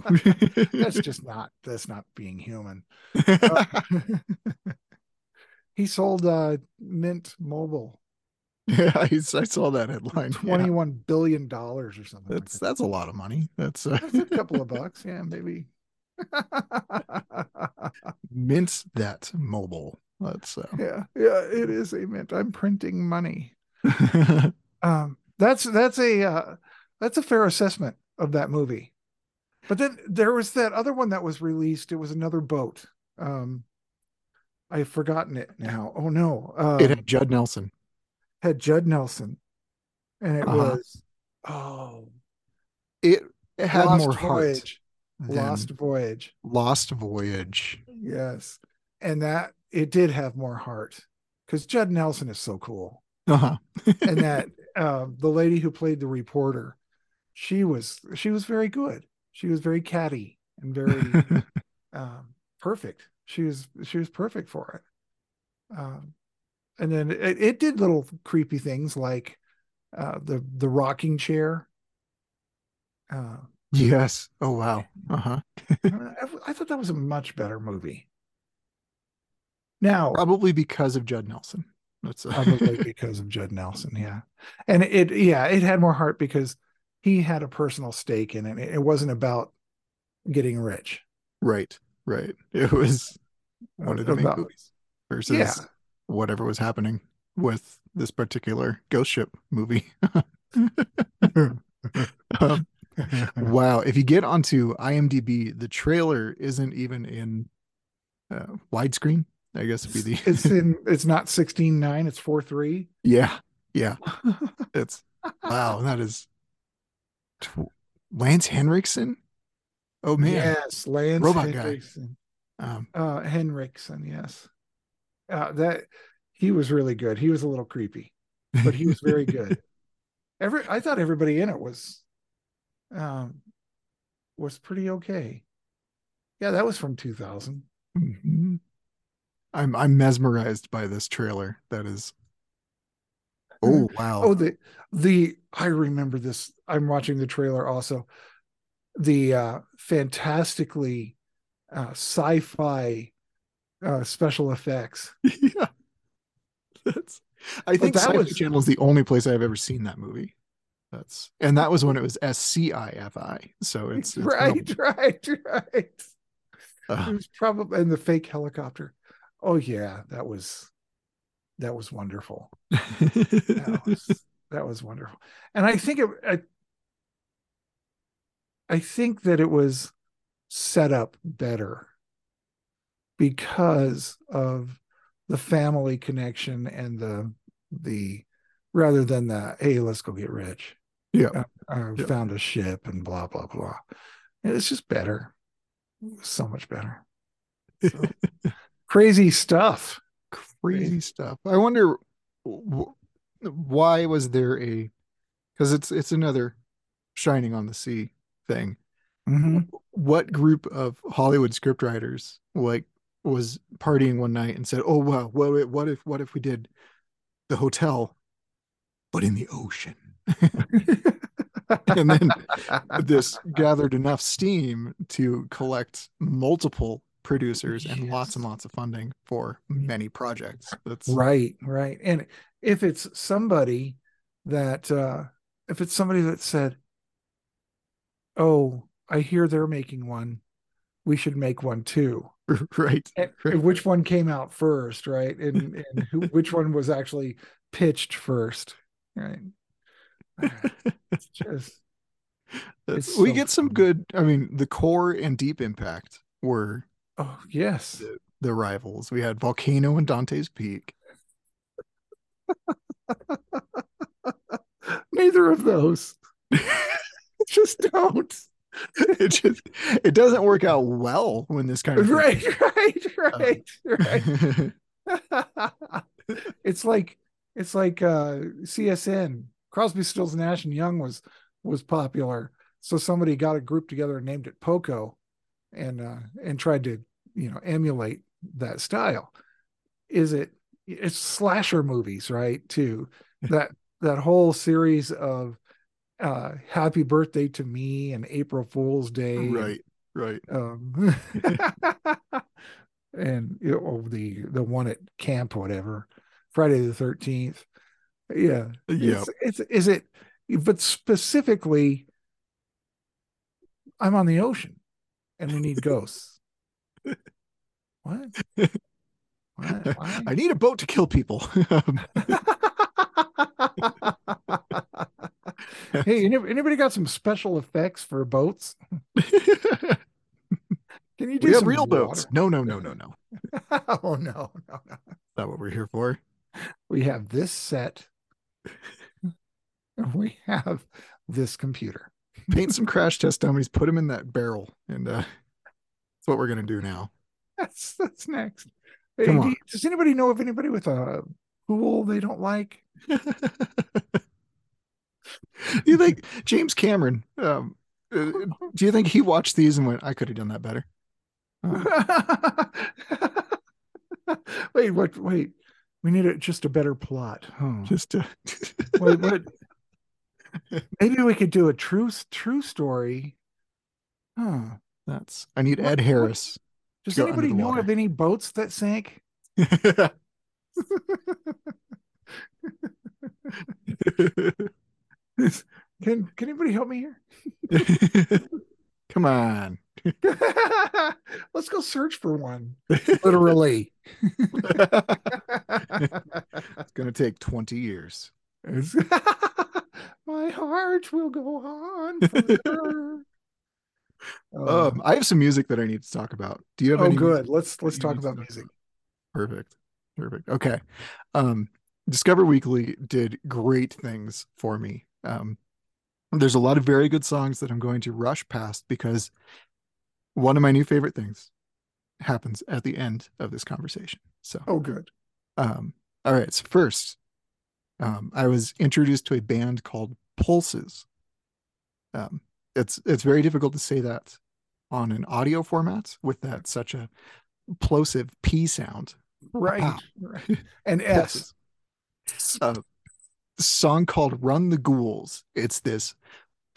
[SPEAKER 2] that's just not that's not being human. Uh, *laughs* he sold uh Mint Mobile.
[SPEAKER 1] Yeah, I, I saw that headline.
[SPEAKER 2] Twenty-one yeah. billion dollars or something.
[SPEAKER 1] That's like that. that's a lot of money. That's,
[SPEAKER 2] uh... that's a couple of bucks. Yeah, maybe *laughs*
[SPEAKER 1] Mint that mobile. That's uh...
[SPEAKER 2] yeah, yeah. It is a mint. I'm printing money. *laughs* um, that's that's a uh, that's a fair assessment of that movie. But then there was that other one that was released. It was another boat. Um, I've forgotten it now. Oh no!
[SPEAKER 1] Um, it had Judd Nelson.
[SPEAKER 2] Had Judd Nelson, and it uh-huh. was oh,
[SPEAKER 1] it, it had Lost more heart.
[SPEAKER 2] Lost Voyage.
[SPEAKER 1] Lost Voyage.
[SPEAKER 2] Yes. And that it did have more heart because Judd Nelson is so cool.
[SPEAKER 1] Uh-huh.
[SPEAKER 2] and *laughs* that uh, the lady who played the reporter, she was she was very good. She was very catty and very *laughs* um, perfect. She was she was perfect for it. Um, and then it, it did little creepy things like uh, the the rocking chair.
[SPEAKER 1] Uh, Yes. Oh wow. *laughs* Uh-huh.
[SPEAKER 2] I, I thought that was a much better movie. Now,
[SPEAKER 1] probably because of Judd Nelson.
[SPEAKER 2] That's a... probably *laughs* because of Judd Nelson. Yeah, and it yeah it had more heart because he had a personal stake in it. It wasn't about getting rich.
[SPEAKER 1] Right. Right. It was one of the about, movies versus yeah. whatever was happening with this particular ghost ship movie. *laughs* um, *laughs* wow. If you get onto IMDb, the trailer isn't even in uh, widescreen. I guess
[SPEAKER 2] it'd be the it's in it's not 16 9, it's 4 3.
[SPEAKER 1] Yeah. Yeah. *laughs* it's wow, that is Lance Henriksen. Oh man.
[SPEAKER 2] Yes, Lance Robot Henriksen. guy. Um uh Henriksen, yes. Uh that he was really good. He was a little creepy, but he was very good. *laughs* Every I thought everybody in it was um, was pretty okay. Yeah, that was from 2000.
[SPEAKER 1] Mm-hmm. I'm I'm mesmerized by this trailer. That is. Oh wow!
[SPEAKER 2] Oh the the I remember this. I'm watching the trailer also. The uh fantastically uh, sci-fi uh, special effects. *laughs*
[SPEAKER 1] yeah. That's I
[SPEAKER 2] But
[SPEAKER 1] think
[SPEAKER 2] that
[SPEAKER 1] Sci-Fi
[SPEAKER 2] was-
[SPEAKER 1] Channel is the only place I've ever seen that movie. That's and that was when it was S C I F I. So *laughs* it's, it's
[SPEAKER 2] right, right, right.
[SPEAKER 1] Uh,
[SPEAKER 2] It was probably and the fake helicopter. Oh yeah, that was that was wonderful. That was *laughs* that was wonderful. And I think it I, I think that it was set up better because of the family connection and the the rather than the hey let's go get rich
[SPEAKER 1] Yeah.
[SPEAKER 2] uh, uh,
[SPEAKER 1] Yeah.
[SPEAKER 2] found a ship and blah blah blah it's just better so much better So, *laughs* crazy stuff
[SPEAKER 1] crazy stuff. I wonder wh- why was there a because it's it's another shining on the sea thing.
[SPEAKER 2] Mhm.
[SPEAKER 1] What group of Hollywood scriptwriters like was partying one night and said, "Oh wow, what what if what if we did the hotel, but in the ocean?" *laughs* and then *laughs* this gathered enough steam to collect multiple producers and lots and lots of funding for many projects. That's
[SPEAKER 2] Right, right. And if it's somebody that uh if it's somebody that said, "Oh, I hear they're making one. We should make one too." *laughs*
[SPEAKER 1] right.
[SPEAKER 2] And
[SPEAKER 1] right.
[SPEAKER 2] which one came out first, right? And and who which one was actually pitched first, right? It's *laughs* just it's
[SPEAKER 1] we
[SPEAKER 2] so
[SPEAKER 1] get some good. I mean, the core and Deep Impact were
[SPEAKER 2] oh yes.
[SPEAKER 1] the rivals. We had Volcano and Dante's Peak. *laughs*
[SPEAKER 2] Neither of those. *laughs* just don't.
[SPEAKER 1] It just it doesn't work out well when this kind of thing-
[SPEAKER 2] Right, right, right, right. it's like it's like uh CSN Crosby Stills Nash and Young was was popular. So somebody got a group together and named it Poco and uh and tried to you know emulate that style. Is it it's slasher movies right too. That that whole series of uh happy birthday to me and April Fool's Day
[SPEAKER 1] right, right.
[SPEAKER 2] um *laughs* *laughs* and you know, the the one at camp whatever friday the 13th yeah
[SPEAKER 1] Yeah.
[SPEAKER 2] it's, it's is it but specifically i'm on the ocean and we need ghosts *laughs* what what Why?
[SPEAKER 1] I need a boat to kill people. Um, *laughs*
[SPEAKER 2] hey anybody got some special effects for boats *laughs* can you do
[SPEAKER 1] we have
[SPEAKER 2] some
[SPEAKER 1] real
[SPEAKER 2] water?
[SPEAKER 1] boats. No, no, no, no, no.
[SPEAKER 2] oh no no no
[SPEAKER 1] Not what we're here for.
[SPEAKER 2] we have this set *laughs* we have this computer
[SPEAKER 1] Paint some crash test dummies, put them in that barrel, and uh, that's what we're gonna do now.
[SPEAKER 2] that's that's next Hey, do- does anybody know of anybody with a pool they don't like *laughs*
[SPEAKER 1] you think James Cameron? Um, uh, do you think he watched these and went, "I could have done that better"? *laughs*
[SPEAKER 2] wait what wait we need a, just a better plot huh.
[SPEAKER 1] Just *laughs*
[SPEAKER 2] what? *laughs* maybe we could do a true true story huh
[SPEAKER 1] that's. I need
[SPEAKER 2] What-
[SPEAKER 1] Ed Harris.
[SPEAKER 2] does anybody know
[SPEAKER 1] water.
[SPEAKER 2] of any boats that sank *laughs* can can anybody help me here
[SPEAKER 1] Come on. *laughs*
[SPEAKER 2] Let's go search for one. *laughs* Literally.
[SPEAKER 1] It's gonna take twenty years. *laughs*
[SPEAKER 2] My heart will go on forever. Uh,
[SPEAKER 1] Um, I have some music that I need to talk about. Do you have
[SPEAKER 2] oh,
[SPEAKER 1] any?
[SPEAKER 2] good. Let's let's talk
[SPEAKER 1] to
[SPEAKER 2] about music.
[SPEAKER 1] Perfect. Perfect. Okay. Um, Discover Weekly did great things for me. Um, there's a lot of very good songs that I'm going to rush past because one of my new favorite things happens at the end of this conversation. So,
[SPEAKER 2] Oh, good.
[SPEAKER 1] um, all right. So first, um, I was introduced to a band called Pulses. Um, it's it's very difficult to say that on an audio format with that such a plosive P sound.
[SPEAKER 2] Right.
[SPEAKER 1] Wow.
[SPEAKER 2] right. And S.
[SPEAKER 1] a song called Run the Ghouls. It's this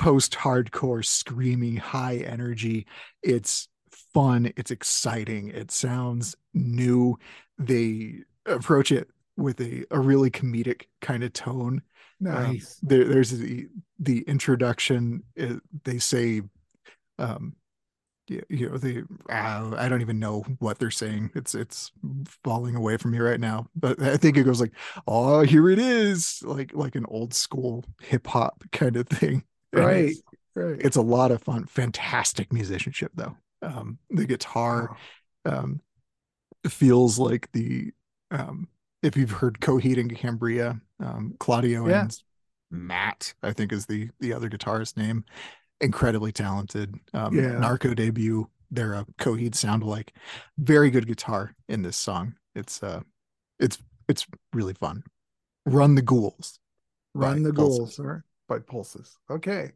[SPEAKER 1] post hardcore, screaming, high energy. It's fun. It's exciting. It sounds new. They approach it with a, a really comedic kind of tone.
[SPEAKER 2] Nice.
[SPEAKER 1] Um, there, there's the the introduction. They say, um, you, you know, they uh, I don't even know what they're saying. It's it's falling away from me right now. But I think it goes like, "Oh, here it is," like like an old school hip hop kind of thing.
[SPEAKER 2] Right.
[SPEAKER 1] It's,
[SPEAKER 2] Right.
[SPEAKER 1] it's a lot of fun. Fantastic musicianship though. Um, the guitar
[SPEAKER 2] Wow.
[SPEAKER 1] um, feels like the um, if you've heard Coheed and Cambria, um, Claudio
[SPEAKER 2] Yeah.
[SPEAKER 1] and Matt, I think is the the other guitarist name. Incredibly talented. Um,
[SPEAKER 2] Yeah.
[SPEAKER 1] Narco debut. They're a Coheed sound alike. Very good guitar in this song. It's uh, it's it's really fun. Run the Ghouls.
[SPEAKER 2] Run the goals, sir. By pulses. Okay.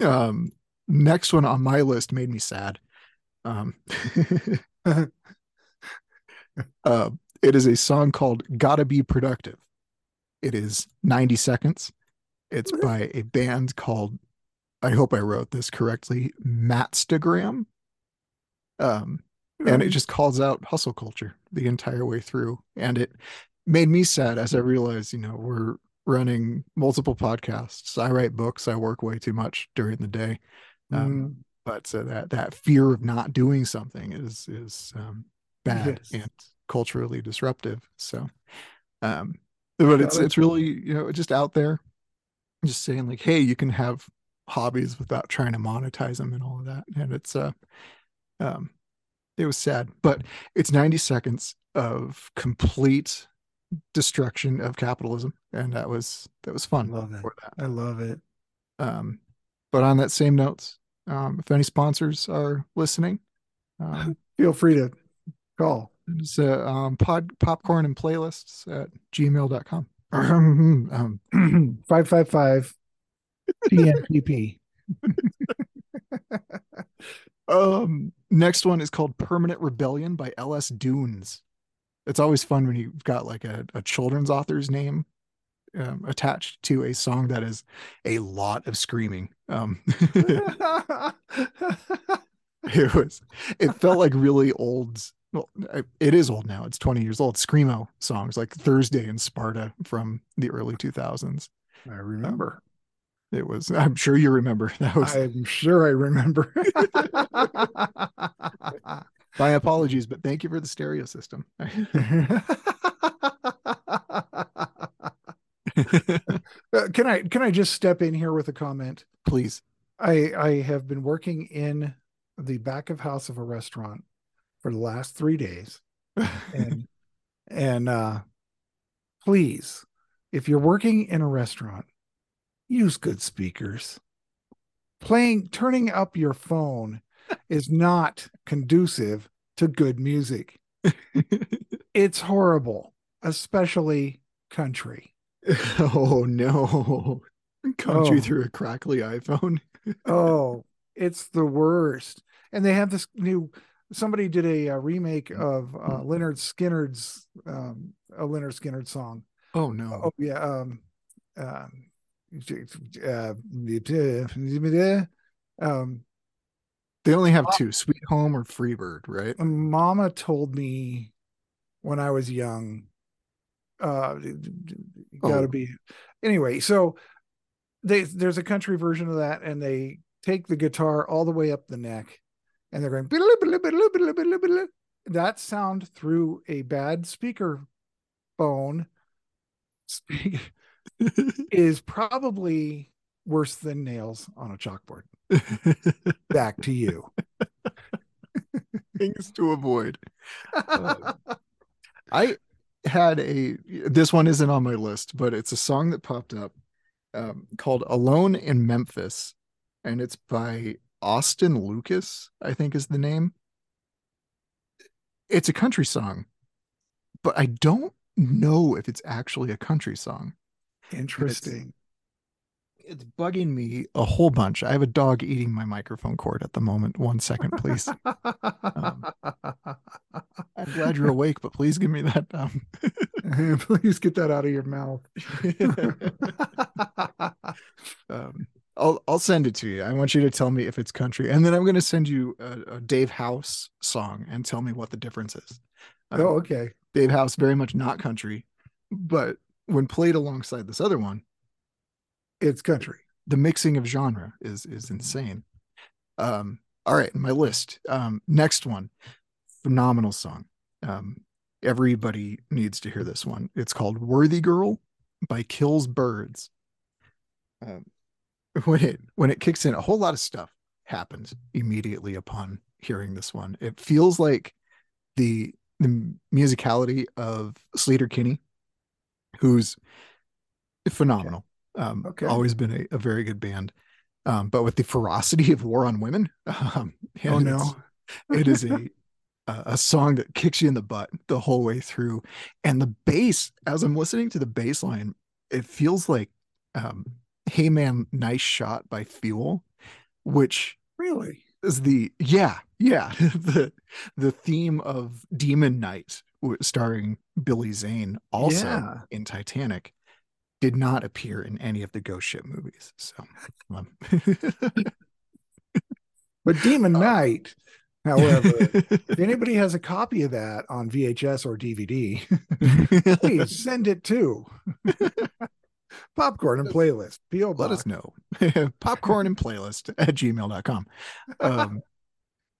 [SPEAKER 1] Um, next one on my list made me sad. Um, *laughs* uh, it is a song called "Gotta Be Productive." It is 90 seconds. It's by a band called, I hope I wrote this correctly, Matstagram. Um, and it just calls out hustle culture the entire way through. And it made me sad as I realized, you know, we're running multiple podcasts. I write books. I work way too much during the day. Um,
[SPEAKER 2] Mm,
[SPEAKER 1] but so that that fear of not doing something is is um, bad
[SPEAKER 2] Yes.
[SPEAKER 1] and culturally disruptive. So, um, but it's it's really you know just out there, just saying like, hey, you can have hobbies without trying to monetize them and all of that. And it's uh, um, it was sad, but it's ninety seconds of complete destruction of capitalism, and that was that was fun
[SPEAKER 2] Love it.
[SPEAKER 1] that.
[SPEAKER 2] I love it.
[SPEAKER 1] Um, but on that same notes, um, if any sponsors are listening, um, *laughs*
[SPEAKER 2] Feel free to call.
[SPEAKER 1] it's uh, um, pod popcorn and playlists at gmail.com. um, *clears throat*
[SPEAKER 2] 555 TNPP. *laughs* *laughs*
[SPEAKER 1] um, next one is called Permanent Rebellion by LS Dunes. It's always fun when you've got like a, a children's author's name um, attached to a song that is a lot of screaming. Um, *laughs* it was it felt like really old well it is old now it's 20 years old screamo songs like thursday in sparta from the early 2000s
[SPEAKER 2] I remember.
[SPEAKER 1] it was i'm sure you remember that was
[SPEAKER 2] I'm sure I remember. *laughs*
[SPEAKER 1] my apologies but thank you for the stereo system *laughs*
[SPEAKER 2] Uh, can I can I just step in here with a comment?
[SPEAKER 1] please
[SPEAKER 2] I I have been working in the back of house of a restaurant for the last three days, and and uh, please, if you're working in a restaurant, use good speakers. Playing turning up your phone is not conducive to good music. *laughs* It's horrible, especially country. *laughs*
[SPEAKER 1] oh no country
[SPEAKER 2] Oh.
[SPEAKER 1] through a crackly iphone *laughs*
[SPEAKER 2] Oh, it's the worst. And they have this new. Somebody did a, uh remake of uh, Lynyrd Skynyrd's um, a Lynyrd Skynyrd song.
[SPEAKER 1] oh no
[SPEAKER 2] Oh yeah, um, um, uh, um,
[SPEAKER 1] they only have two sweet home or freebird right
[SPEAKER 2] Mama told me when I was young. Uh, got to
[SPEAKER 1] Oh.
[SPEAKER 2] be anyway. So they there's a country version of that, and they take the guitar all the way up the neck, and they're going that sound through a bad speaker phone speak *laughs* is probably worse than nails on a chalkboard. *laughs* Back to you. *laughs*
[SPEAKER 1] things to avoid Uh, *laughs* I had a this one isn't on my list, but it's a song that popped up um, called "Alone in Memphis," and it's by Austin Lucas, I think is the name. It's a country song, but I don't know if it's actually a country song.
[SPEAKER 2] Interesting.
[SPEAKER 1] It's bugging me a whole bunch. I have a dog eating my microphone cord at the moment. One second, please. I'm glad you're awake, but please give me that. Um... *laughs*
[SPEAKER 2] Please get that out of your mouth. *laughs*
[SPEAKER 1] um, I'll I'll I'll send it to you. I want you to tell me if it's country, and then I'm going to send you a, a Dave House song and tell me what the difference is. Um,
[SPEAKER 2] Oh, okay.
[SPEAKER 1] Dave House very much not country, but when played alongside this other one,
[SPEAKER 2] It's country.
[SPEAKER 1] the mixing of genre is is insane. Um, all right, my list. Um, next one, phenomenal song. Um, everybody needs to hear this one. It's called "Worthy Girl" by Kills Birds. Um, when it when it kicks in, a whole lot of stuff happens immediately upon hearing this one. It feels like the the musicality of Sleater-Kinney, who's phenomenal. Um,
[SPEAKER 2] Okay.
[SPEAKER 1] always been a, a very good band. Um, but with the ferocity of War on Women, *laughs* um,
[SPEAKER 2] Oh no.
[SPEAKER 1] it's- a *laughs* a a song that kicks you in the butt the whole way through and the bass as i'm listening to the bass line it feels like um hey man nice shot by fuel which
[SPEAKER 2] Really?
[SPEAKER 1] is the yeah yeah *laughs* the the theme of demon knight w- starring billy zane also
[SPEAKER 2] Yeah.
[SPEAKER 1] in titanic did not appear in any of the ghost ship movies so um, *laughs*
[SPEAKER 2] But Demon Knight, however, *laughs* if anybody has a copy of that on VHS or DVD, *laughs* please send it to Popcorn and Playlist. P.O.
[SPEAKER 1] let us know. Popcorn and playlist at gmail.com um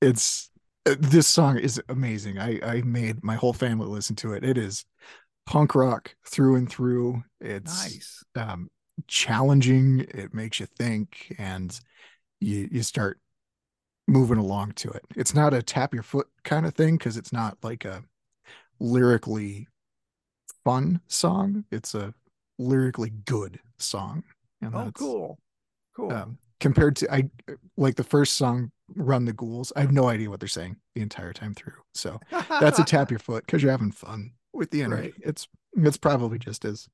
[SPEAKER 1] it's uh, this song is amazing. I i made my whole family listen to it. It is punk rock through and through it's
[SPEAKER 2] Nice.
[SPEAKER 1] um challenging it makes you think and you you start moving along to it it's not a tap your foot kind of thing because it's not like a lyrically fun song it's a lyrically good song and
[SPEAKER 2] Oh, cool. Cool.
[SPEAKER 1] um, compared to I like the first song, "Run the Ghouls." I have no idea what they're saying the entire time through. So that's a *laughs* tap your foot because you're having fun with the enemy.
[SPEAKER 2] Right.
[SPEAKER 1] It's it's probably just as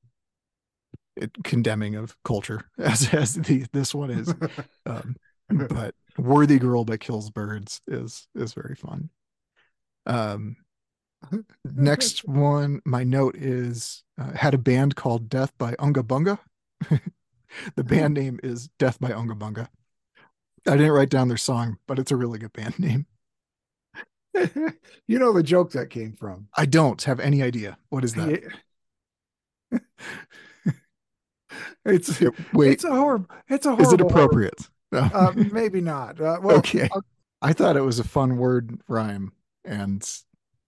[SPEAKER 1] it, condemning of culture *laughs* as as the this one is. *laughs* Um, but "Worthy Girl" that Kills Birds is is very fun. Um, *laughs* next one, my note is uh, had a band called Death by Unga Bunga. the band name is Death by Unga Bunga. I didn't write down their song, but it's a really good band name. *laughs*
[SPEAKER 2] you know the joke that came from.
[SPEAKER 1] I don't have any idea. What is that?
[SPEAKER 2] Yeah. *laughs* it's
[SPEAKER 1] Wait,
[SPEAKER 2] it's a horrible. It's a horrible.
[SPEAKER 1] is it appropriate? No.
[SPEAKER 2] Uh, maybe not. Uh, *laughs* well,
[SPEAKER 1] okay. I thought it was a fun word rhyme, and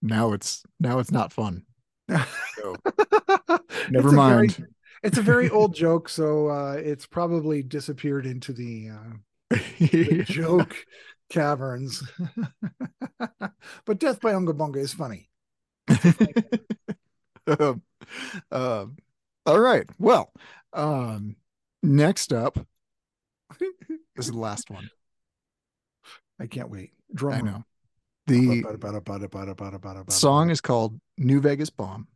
[SPEAKER 1] now it's now it's not fun. So never
[SPEAKER 2] It's a very-
[SPEAKER 1] mind.
[SPEAKER 2] it's a very old joke, so uh, it's probably disappeared into the, uh, the joke caverns. *laughs* but Death by Unga Bunga is funny. *laughs*
[SPEAKER 1] um, um, all right. Well, um, next up, this is the last one.
[SPEAKER 2] I can't wait. Drum
[SPEAKER 1] I know. The song is called New Vegas Bomb.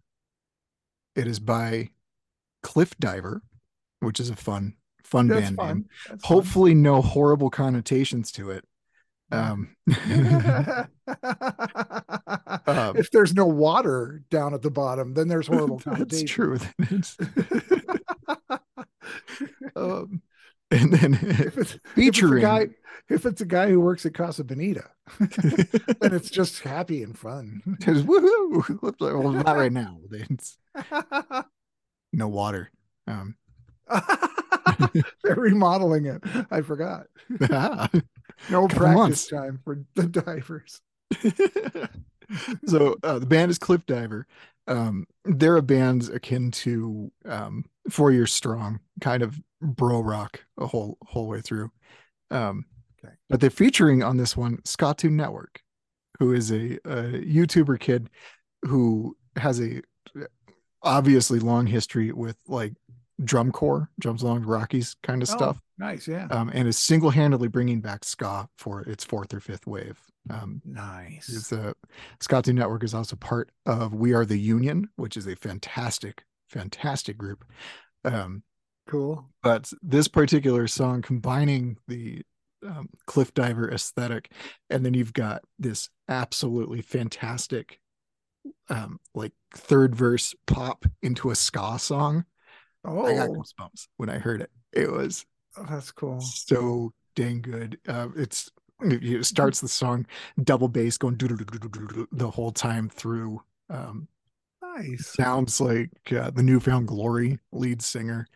[SPEAKER 1] It is by Cliff Diver, which is a fun, fun
[SPEAKER 2] That's
[SPEAKER 1] band
[SPEAKER 2] fun.
[SPEAKER 1] name.
[SPEAKER 2] That's fun.
[SPEAKER 1] Hopefully, no horrible connotations to it. Um, *laughs* Um,
[SPEAKER 2] if there's no water down at the bottom, then there's horrible *laughs*
[SPEAKER 1] that's true. *laughs* Um, and then
[SPEAKER 2] if it's
[SPEAKER 1] featuring
[SPEAKER 2] if it's a guy if it's a guy who works at Casa Bonita, then it's just happy and fun.
[SPEAKER 1] Just woohoo! Well, not right now. It's no water. Um,
[SPEAKER 2] They're remodeling it. I forgot. No practice
[SPEAKER 1] months.
[SPEAKER 2] time for the divers. *laughs*
[SPEAKER 1] so uh, the band is Cliff Diver. Um, they're a band akin to um, Four Years Strong, kind of bro rock a whole whole way through. Um,
[SPEAKER 2] Okay.
[SPEAKER 1] But they're featuring on this one Skatune Network, who is a, a YouTuber kid who has a obviously long history with like drum corps, drums along the Rockies kind of
[SPEAKER 2] Oh,
[SPEAKER 1] stuff,
[SPEAKER 2] Nice, yeah.
[SPEAKER 1] um, and is single handedly bringing back ska for its fourth or fifth wave. Um,
[SPEAKER 2] nice.
[SPEAKER 1] is uh, Skatune Network is also part of We Are the Union, which is a fantastic, fantastic group. Um,
[SPEAKER 2] Cool.
[SPEAKER 1] but this particular song combining the um, cliff diver aesthetic, and then you've got this absolutely fantastic, um, like third verse pop into a ska song.
[SPEAKER 2] Oh,
[SPEAKER 1] I got goosebumps when I heard it. It was
[SPEAKER 2] Oh, that's cool.
[SPEAKER 1] So dang good. Uh, it's it starts the song double bass going the whole time through. Um,
[SPEAKER 2] nice.
[SPEAKER 1] Sounds like uh, the New Found Glory lead singer.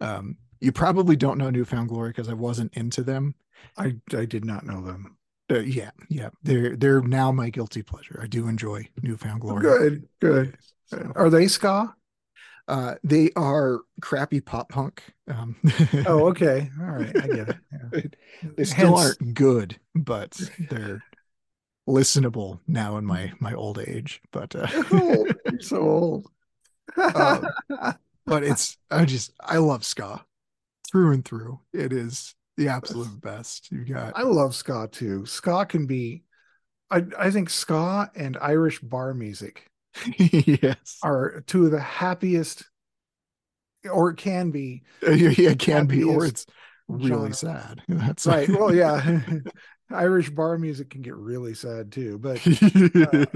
[SPEAKER 1] Um, you probably don't know New Found Glory because I wasn't into them.
[SPEAKER 2] I I did not know them.
[SPEAKER 1] Uh, yeah, yeah, they're they're now my guilty pleasure. I do enjoy New Found Glory.
[SPEAKER 2] Good, good. So, Are they ska?
[SPEAKER 1] Uh, they are crappy pop punk. Um, *laughs*
[SPEAKER 2] oh, okay, all right, I get it. Yeah.
[SPEAKER 1] they still Hence... aren't good, but *laughs* they're listenable now in my my old age. But uh, *laughs*
[SPEAKER 2] you're so old.
[SPEAKER 1] uh, but it's I just I love ska through and through. It is the absolute best. You got.
[SPEAKER 2] I love ska too. Ska can be. I I think ska and Irish bar music. *laughs*
[SPEAKER 1] yes,
[SPEAKER 2] are two of the happiest, or it can be. *laughs*
[SPEAKER 1] yeah, it can be, or it's really genre. sad. *laughs*
[SPEAKER 2] That's right. well, yeah. Irish bar music can get really sad too, but
[SPEAKER 1] uh...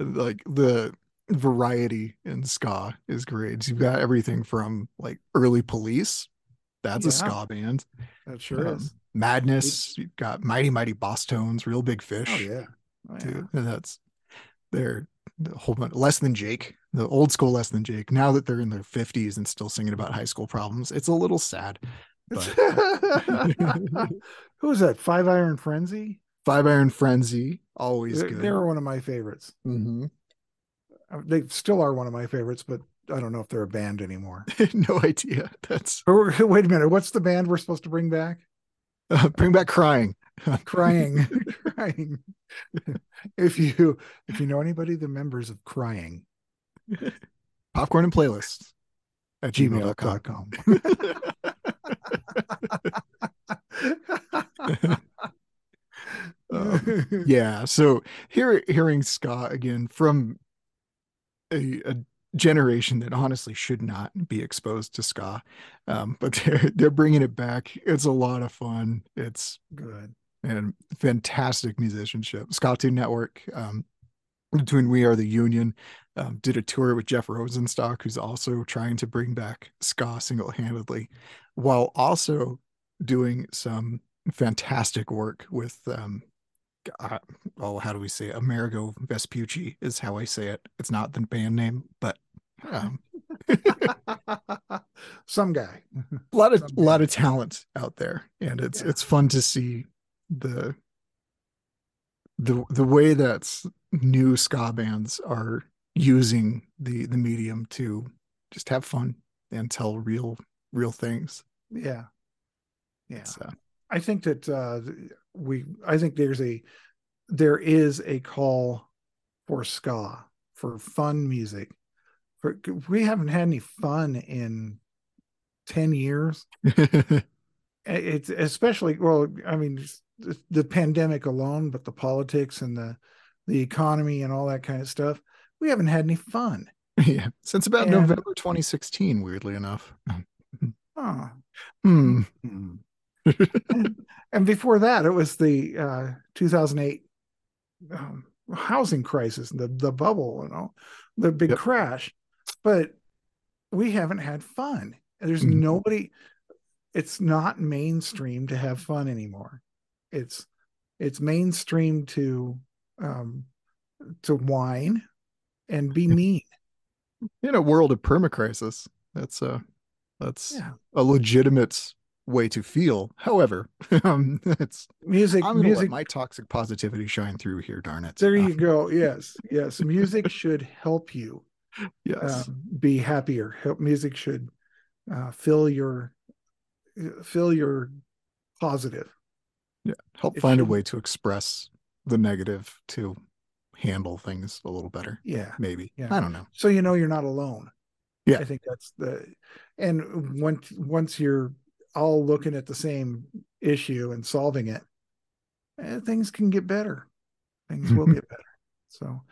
[SPEAKER 1] like the variety in ska is great. You've got everything from like early police, that's yeah, a ska band.
[SPEAKER 2] That sure um, is.
[SPEAKER 1] Madness, you've got Mighty Mighty Bosstones, Real Big Fish.
[SPEAKER 2] Oh yeah. Oh, yeah.
[SPEAKER 1] And that's they're a whole bunch less than Jake, the old school less than Jake. Now that they're in their 50s and still singing about high school problems, it's a little sad. But... *laughs*
[SPEAKER 2] Who was that? Five Iron Frenzy?
[SPEAKER 1] Five Iron Frenzy, always
[SPEAKER 2] they're,
[SPEAKER 1] good.
[SPEAKER 2] They were one of my favorites.
[SPEAKER 1] Mm-hmm.
[SPEAKER 2] Uh, they still are one of my favorites, but I don't know if they're a band anymore. *laughs*
[SPEAKER 1] no idea. That's
[SPEAKER 2] wait a minute. What's the band we're supposed to bring back?
[SPEAKER 1] Uh, *laughs* bring back crying. *laughs*
[SPEAKER 2] crying, *laughs* crying. if you if you know anybody, the members of crying,
[SPEAKER 1] popcorn and playlists
[SPEAKER 2] at gmail.com.
[SPEAKER 1] um, yeah. So here, hearing scott again from a, a generation that honestly should not be exposed to ska. Um, but they're *laughs* they're bringing it back. It's a lot of fun. It's
[SPEAKER 2] good.
[SPEAKER 1] and fantastic musicianship. Skatune Network um, between we are the union um, did a tour with jeff rosenstock who's also trying to bring back ska single-handedly while also doing some fantastic work with um, uh, oh, how do we say it? Amerigo Vespucci is how I say it. It's not the band name, but
[SPEAKER 2] some guy.
[SPEAKER 1] A *laughs* lot of a lot of talent out there, and it's yeah. it's fun to see the the the way that new ska bands are using the the medium to just have fun and tell real real things.
[SPEAKER 2] Yeah, yeah. So. I think that uh, we I think there's a there is a call for ska for fun music. We haven't had any fun in 10 years. *laughs* it's especially well, I mean the, pandemic alone, but the politics and the the economy and all that kind of stuff, we haven't had any fun.
[SPEAKER 1] Yeah, since about and, November 2016, weirdly enough.
[SPEAKER 2] Huh.
[SPEAKER 1] Hmm.
[SPEAKER 2] hmm. and, and, before that, it was the uh, 2008 um, housing crisis, the the bubble, you know, the big yep. crash. But we haven't had fun. There's mm-hmm. nobody. It's not mainstream to have fun anymore. It's it's mainstream to um to whine and be mean.
[SPEAKER 1] In a world of permacrisis, that's a that's yeah. a legitimate way to feel. However, *laughs* um, it's
[SPEAKER 2] music.
[SPEAKER 1] I'm
[SPEAKER 2] music.
[SPEAKER 1] Let my toxic positivity shine through here. Darn it.
[SPEAKER 2] There you um, go. *laughs* Yes, yes. Music should help you.
[SPEAKER 1] Yes.
[SPEAKER 2] Um, be happier. Music should uh, fill your fill your positive.
[SPEAKER 1] Yeah. Help it find should, a way to express the negative to handle things a little better.
[SPEAKER 2] Yeah.
[SPEAKER 1] Maybe.
[SPEAKER 2] Yeah.
[SPEAKER 1] I don't know.
[SPEAKER 2] So you know you're not alone.
[SPEAKER 1] Yeah.
[SPEAKER 2] I think that's the and once once you're all looking at the same issue and solving it, eh, things can get better. Things will get better. So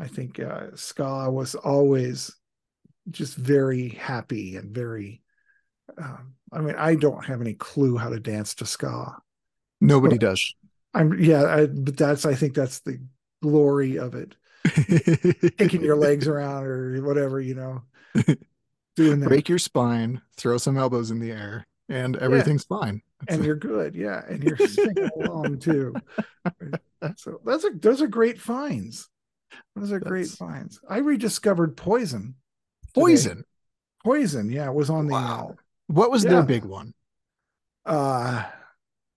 [SPEAKER 2] I think uh, ska was always just very happy and very. Um, I mean, I don't have any clue how to dance to ska.
[SPEAKER 1] Nobody but does.
[SPEAKER 2] I'm yeah, I, but that's I think that's the glory of it. *laughs* Kicking your legs around or whatever, you know. doing that.
[SPEAKER 1] break your spine, throw some elbows in the air, and everything's fine.
[SPEAKER 2] and you're good. Yeah. And you're singing along too. *laughs* So that's a those are great finds. Those are great
[SPEAKER 1] That's-
[SPEAKER 2] finds. I rediscovered poison. today.
[SPEAKER 1] Poison.
[SPEAKER 2] Poison, yeah, was on the
[SPEAKER 1] Wow. What was their big one?
[SPEAKER 2] uh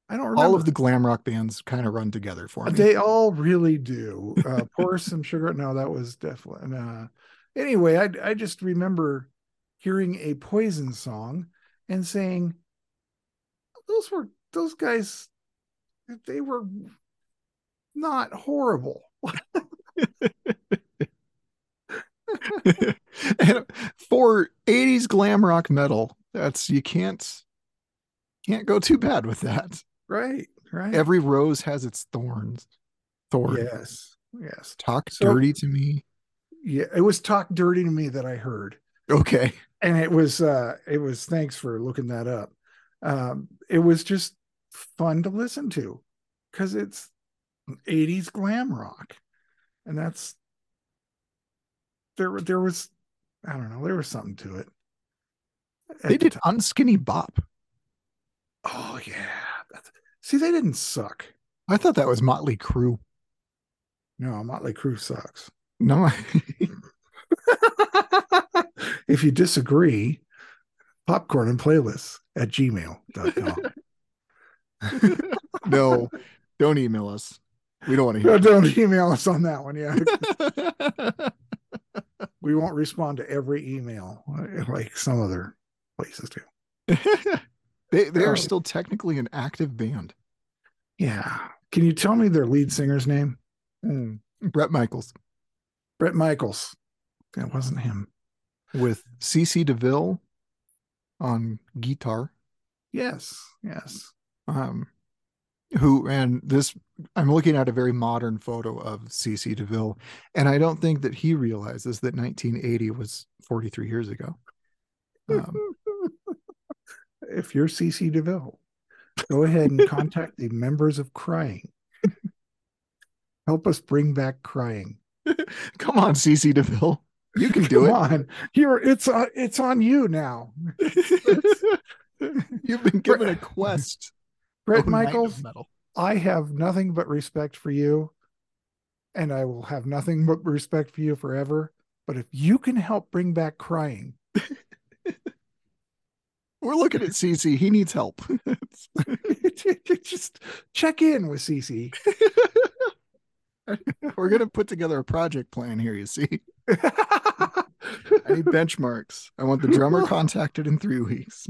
[SPEAKER 2] I don't remember.
[SPEAKER 1] All of the glam rock bands kind of run together for me.
[SPEAKER 2] They all really do. Uh, pour some sugar. No, that was definitely. And uh, anyway, I I just remember hearing a Poison song and saying, "Those were those guys. They were not horrible." *laughs*
[SPEAKER 1] and for 80s glam rock metal, that's you can't can't go too bad with that.
[SPEAKER 2] Right. Right.
[SPEAKER 1] Every rose has its thorns. Thorn.
[SPEAKER 2] yes. Yes.
[SPEAKER 1] Talk
[SPEAKER 2] So-
[SPEAKER 1] dirty to me.
[SPEAKER 2] Yeah. It was talk dirty to me that I heard.
[SPEAKER 1] Okay.
[SPEAKER 2] and it was uh it was thanks for looking that up um it was just fun to listen to because it's 80s glam rock and that's there there was i don't know there was something to it At
[SPEAKER 1] They did
[SPEAKER 2] time.
[SPEAKER 1] unskinny bop.
[SPEAKER 2] oh yeah That's, see they didn't suck
[SPEAKER 1] I thought that was Motley Crue.
[SPEAKER 2] no motley crue sucks
[SPEAKER 1] No, *laughs*
[SPEAKER 2] if you disagree popcorn and playlists at gmail.com *laughs*
[SPEAKER 1] no, don't email us. We don't want to hear.
[SPEAKER 2] don't email us on that one. Yeah, *laughs* we won't respond to every email like some other places do. *laughs*
[SPEAKER 1] they they are still technically an active band.
[SPEAKER 2] Yeah. Can you tell me their lead singer's name?
[SPEAKER 1] Mm. Bret Michaels
[SPEAKER 2] Bret Michaels. That wasn't him.
[SPEAKER 1] with CC DeVille on guitar.
[SPEAKER 2] Yes. Yes.
[SPEAKER 1] Um, who and this I'm looking at a very modern photo of CC DeVille, and I don't think that he realizes that 1980 was 43 years ago. Um, *laughs*
[SPEAKER 2] if you're CC DeVille, go ahead and contact the members of Crying. *laughs* Help us bring back Crying. *laughs*
[SPEAKER 1] come on, CC DeVille, you can do it.
[SPEAKER 2] Come on, you're it's on it's on you now.
[SPEAKER 1] You've been given a quest.
[SPEAKER 2] Oh, Brett
[SPEAKER 1] Oh, of
[SPEAKER 2] Michaels. I have nothing but respect for you, and I will have nothing but respect for you forever. But if you can help bring back crying, *laughs*
[SPEAKER 1] We're looking at CC. He needs help. *laughs*
[SPEAKER 2] just check in with CC. *laughs*
[SPEAKER 1] We're gonna put together a project plan here. You see, I need benchmarks. I want the drummer contacted in three weeks.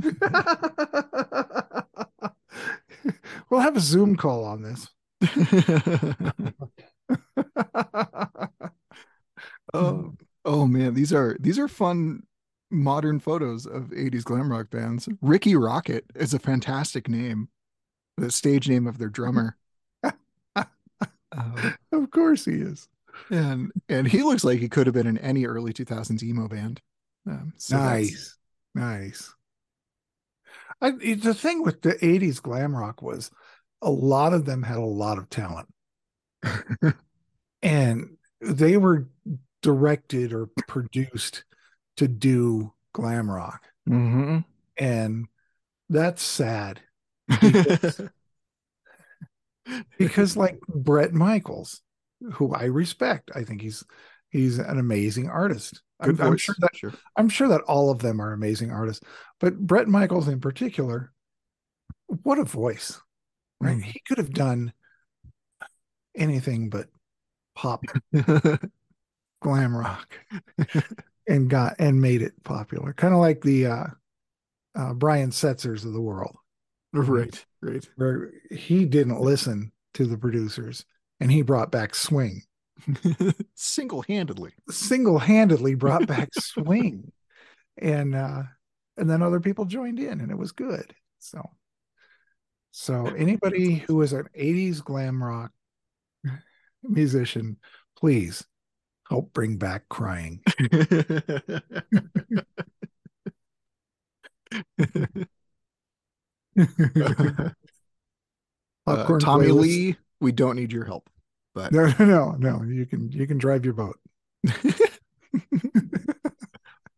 [SPEAKER 1] *laughs*
[SPEAKER 2] we'll have a Zoom call on this. *laughs* *laughs*
[SPEAKER 1] oh, oh man, these are these are fun modern photos of 80s glam rock bands. Rikki Rockett is a fantastic name. The stage name of their drummer. Uh,
[SPEAKER 2] of course he is.
[SPEAKER 1] and and he looks like he could have been in any early 2000s emo band. Um, so
[SPEAKER 2] nice, nice. I, the thing with the '80s glam rock was a lot of them had a lot of talent, *laughs* and they were directed or produced to do glam rock,
[SPEAKER 1] Mhm.
[SPEAKER 2] and that's sad. *laughs* Because, because like Bret Michaels, who I respect, I think he's he's an amazing artist. I'm, I'm sure that
[SPEAKER 1] sure.
[SPEAKER 2] I'm sure that all of them are amazing artists, but Bret Michaels in particular, what a voice, right?
[SPEAKER 1] Mm.
[SPEAKER 2] He could have done anything but pop *laughs* glam rock and got and made it popular, kind of like the uh, uh, Brian Setzers of the world,
[SPEAKER 1] right, right.
[SPEAKER 2] where he didn't listen to the producers and he brought back swing, *laughs*
[SPEAKER 1] Single-handedly.
[SPEAKER 2] single handedly brought back *laughs* swing, and uh, and then other people joined in, and it was good. So, so anybody who is an '80s glam rock musician, please help bring back crying. *laughs*
[SPEAKER 1] Uh, Tommy. Lee, we don't need your help. But
[SPEAKER 2] No, no, no, no. You can you can drive your boat. *laughs*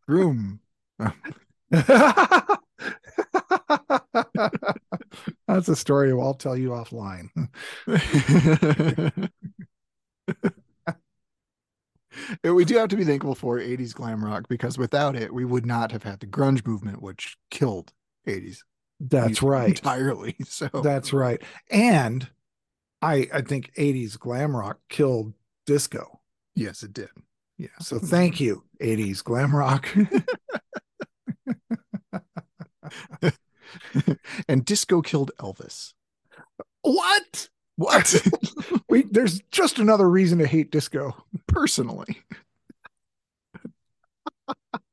[SPEAKER 1] Groom, *laughs*
[SPEAKER 2] That's a story I'll tell you offline. *laughs*
[SPEAKER 1] we do have to be thankful for 80s glam rock because without it, we would not have had the grunge movement, which killed 80s.
[SPEAKER 2] That's right.
[SPEAKER 1] Entirely. So
[SPEAKER 2] that's right. And I I think 80s glam rock killed disco.
[SPEAKER 1] Yes, it did.
[SPEAKER 2] Yeah. So mm-hmm. thank you, 80s glam rock. *laughs*
[SPEAKER 1] and disco killed Elvis.
[SPEAKER 2] What?
[SPEAKER 1] What? *laughs*
[SPEAKER 2] we there's just another reason to hate disco.
[SPEAKER 1] Personally.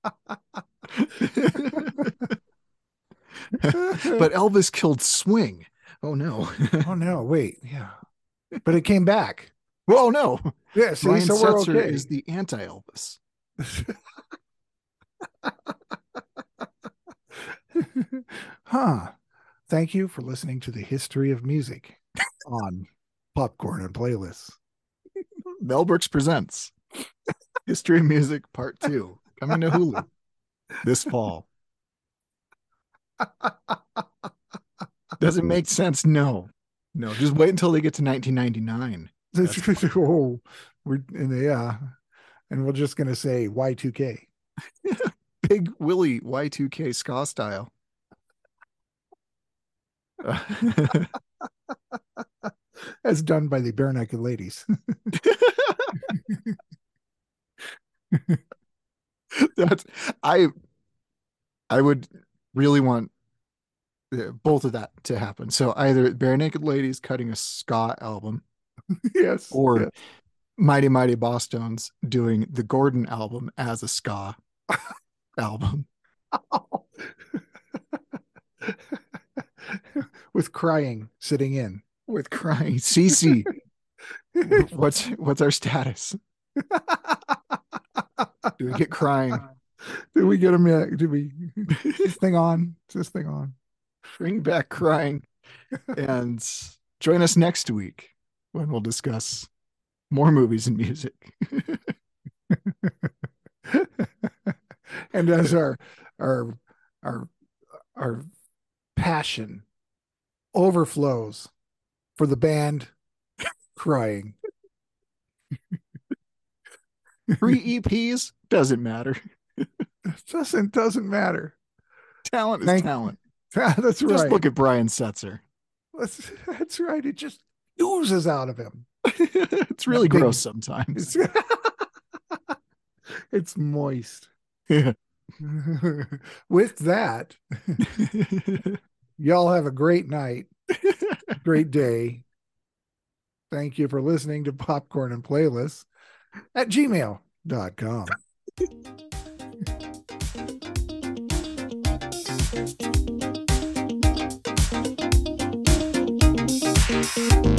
[SPEAKER 1] *laughs* but Elvis killed swing. Oh no.
[SPEAKER 2] oh no, wait. Yeah. But it came back.
[SPEAKER 1] Well, no. *laughs*
[SPEAKER 2] Yeah, see, Ryan so Setzer okay.
[SPEAKER 1] is the anti-Elvis. *laughs*
[SPEAKER 2] huh. Thank you for listening to the history of music on Popcorn and Playlists. *laughs*
[SPEAKER 1] Mel Brooks presents History of Music Part 2 coming to Hulu this fall. Does it make sense? No. No, just wait until they get to 1999. *laughs*
[SPEAKER 2] oh, we're and yeah, and we're just gonna say Y2K. *laughs*
[SPEAKER 1] Big Willie Y2K ska style. *laughs*
[SPEAKER 2] As done by the Barenaked Ladies.
[SPEAKER 1] That's I I would really want both of that to happen. So either Barenaked Ladies cutting a ska album, *laughs*
[SPEAKER 2] yes,
[SPEAKER 1] or
[SPEAKER 2] yes.
[SPEAKER 1] Mighty Mighty Bosstones doing the Gordon album as a ska *laughs* album. *laughs*
[SPEAKER 2] With crying sitting in.
[SPEAKER 1] With crying. CC. what's what's our status? Do we get crying?
[SPEAKER 2] Did we get him yet? Did we this thing on? Is this thing on?
[SPEAKER 1] Bring back crying. and join us next week when we'll discuss more movies and music. *laughs*
[SPEAKER 2] and as our our our our passion overflows for the band crying.
[SPEAKER 1] Three EPs doesn't matter. *laughs*
[SPEAKER 2] doesn't doesn't matter.
[SPEAKER 1] Talent is talent. *laughs*
[SPEAKER 2] that's just right.
[SPEAKER 1] Just look at Brian Setzer.
[SPEAKER 2] That's, *laughs* that's right. It just oozes out of him. *laughs*
[SPEAKER 1] it's really gross sometimes.
[SPEAKER 2] It's, it's moist.
[SPEAKER 1] Yeah.
[SPEAKER 2] With that, y'all have a great night, great day. Thank you for listening to Popcorn and Playlists at gmail.com. thank you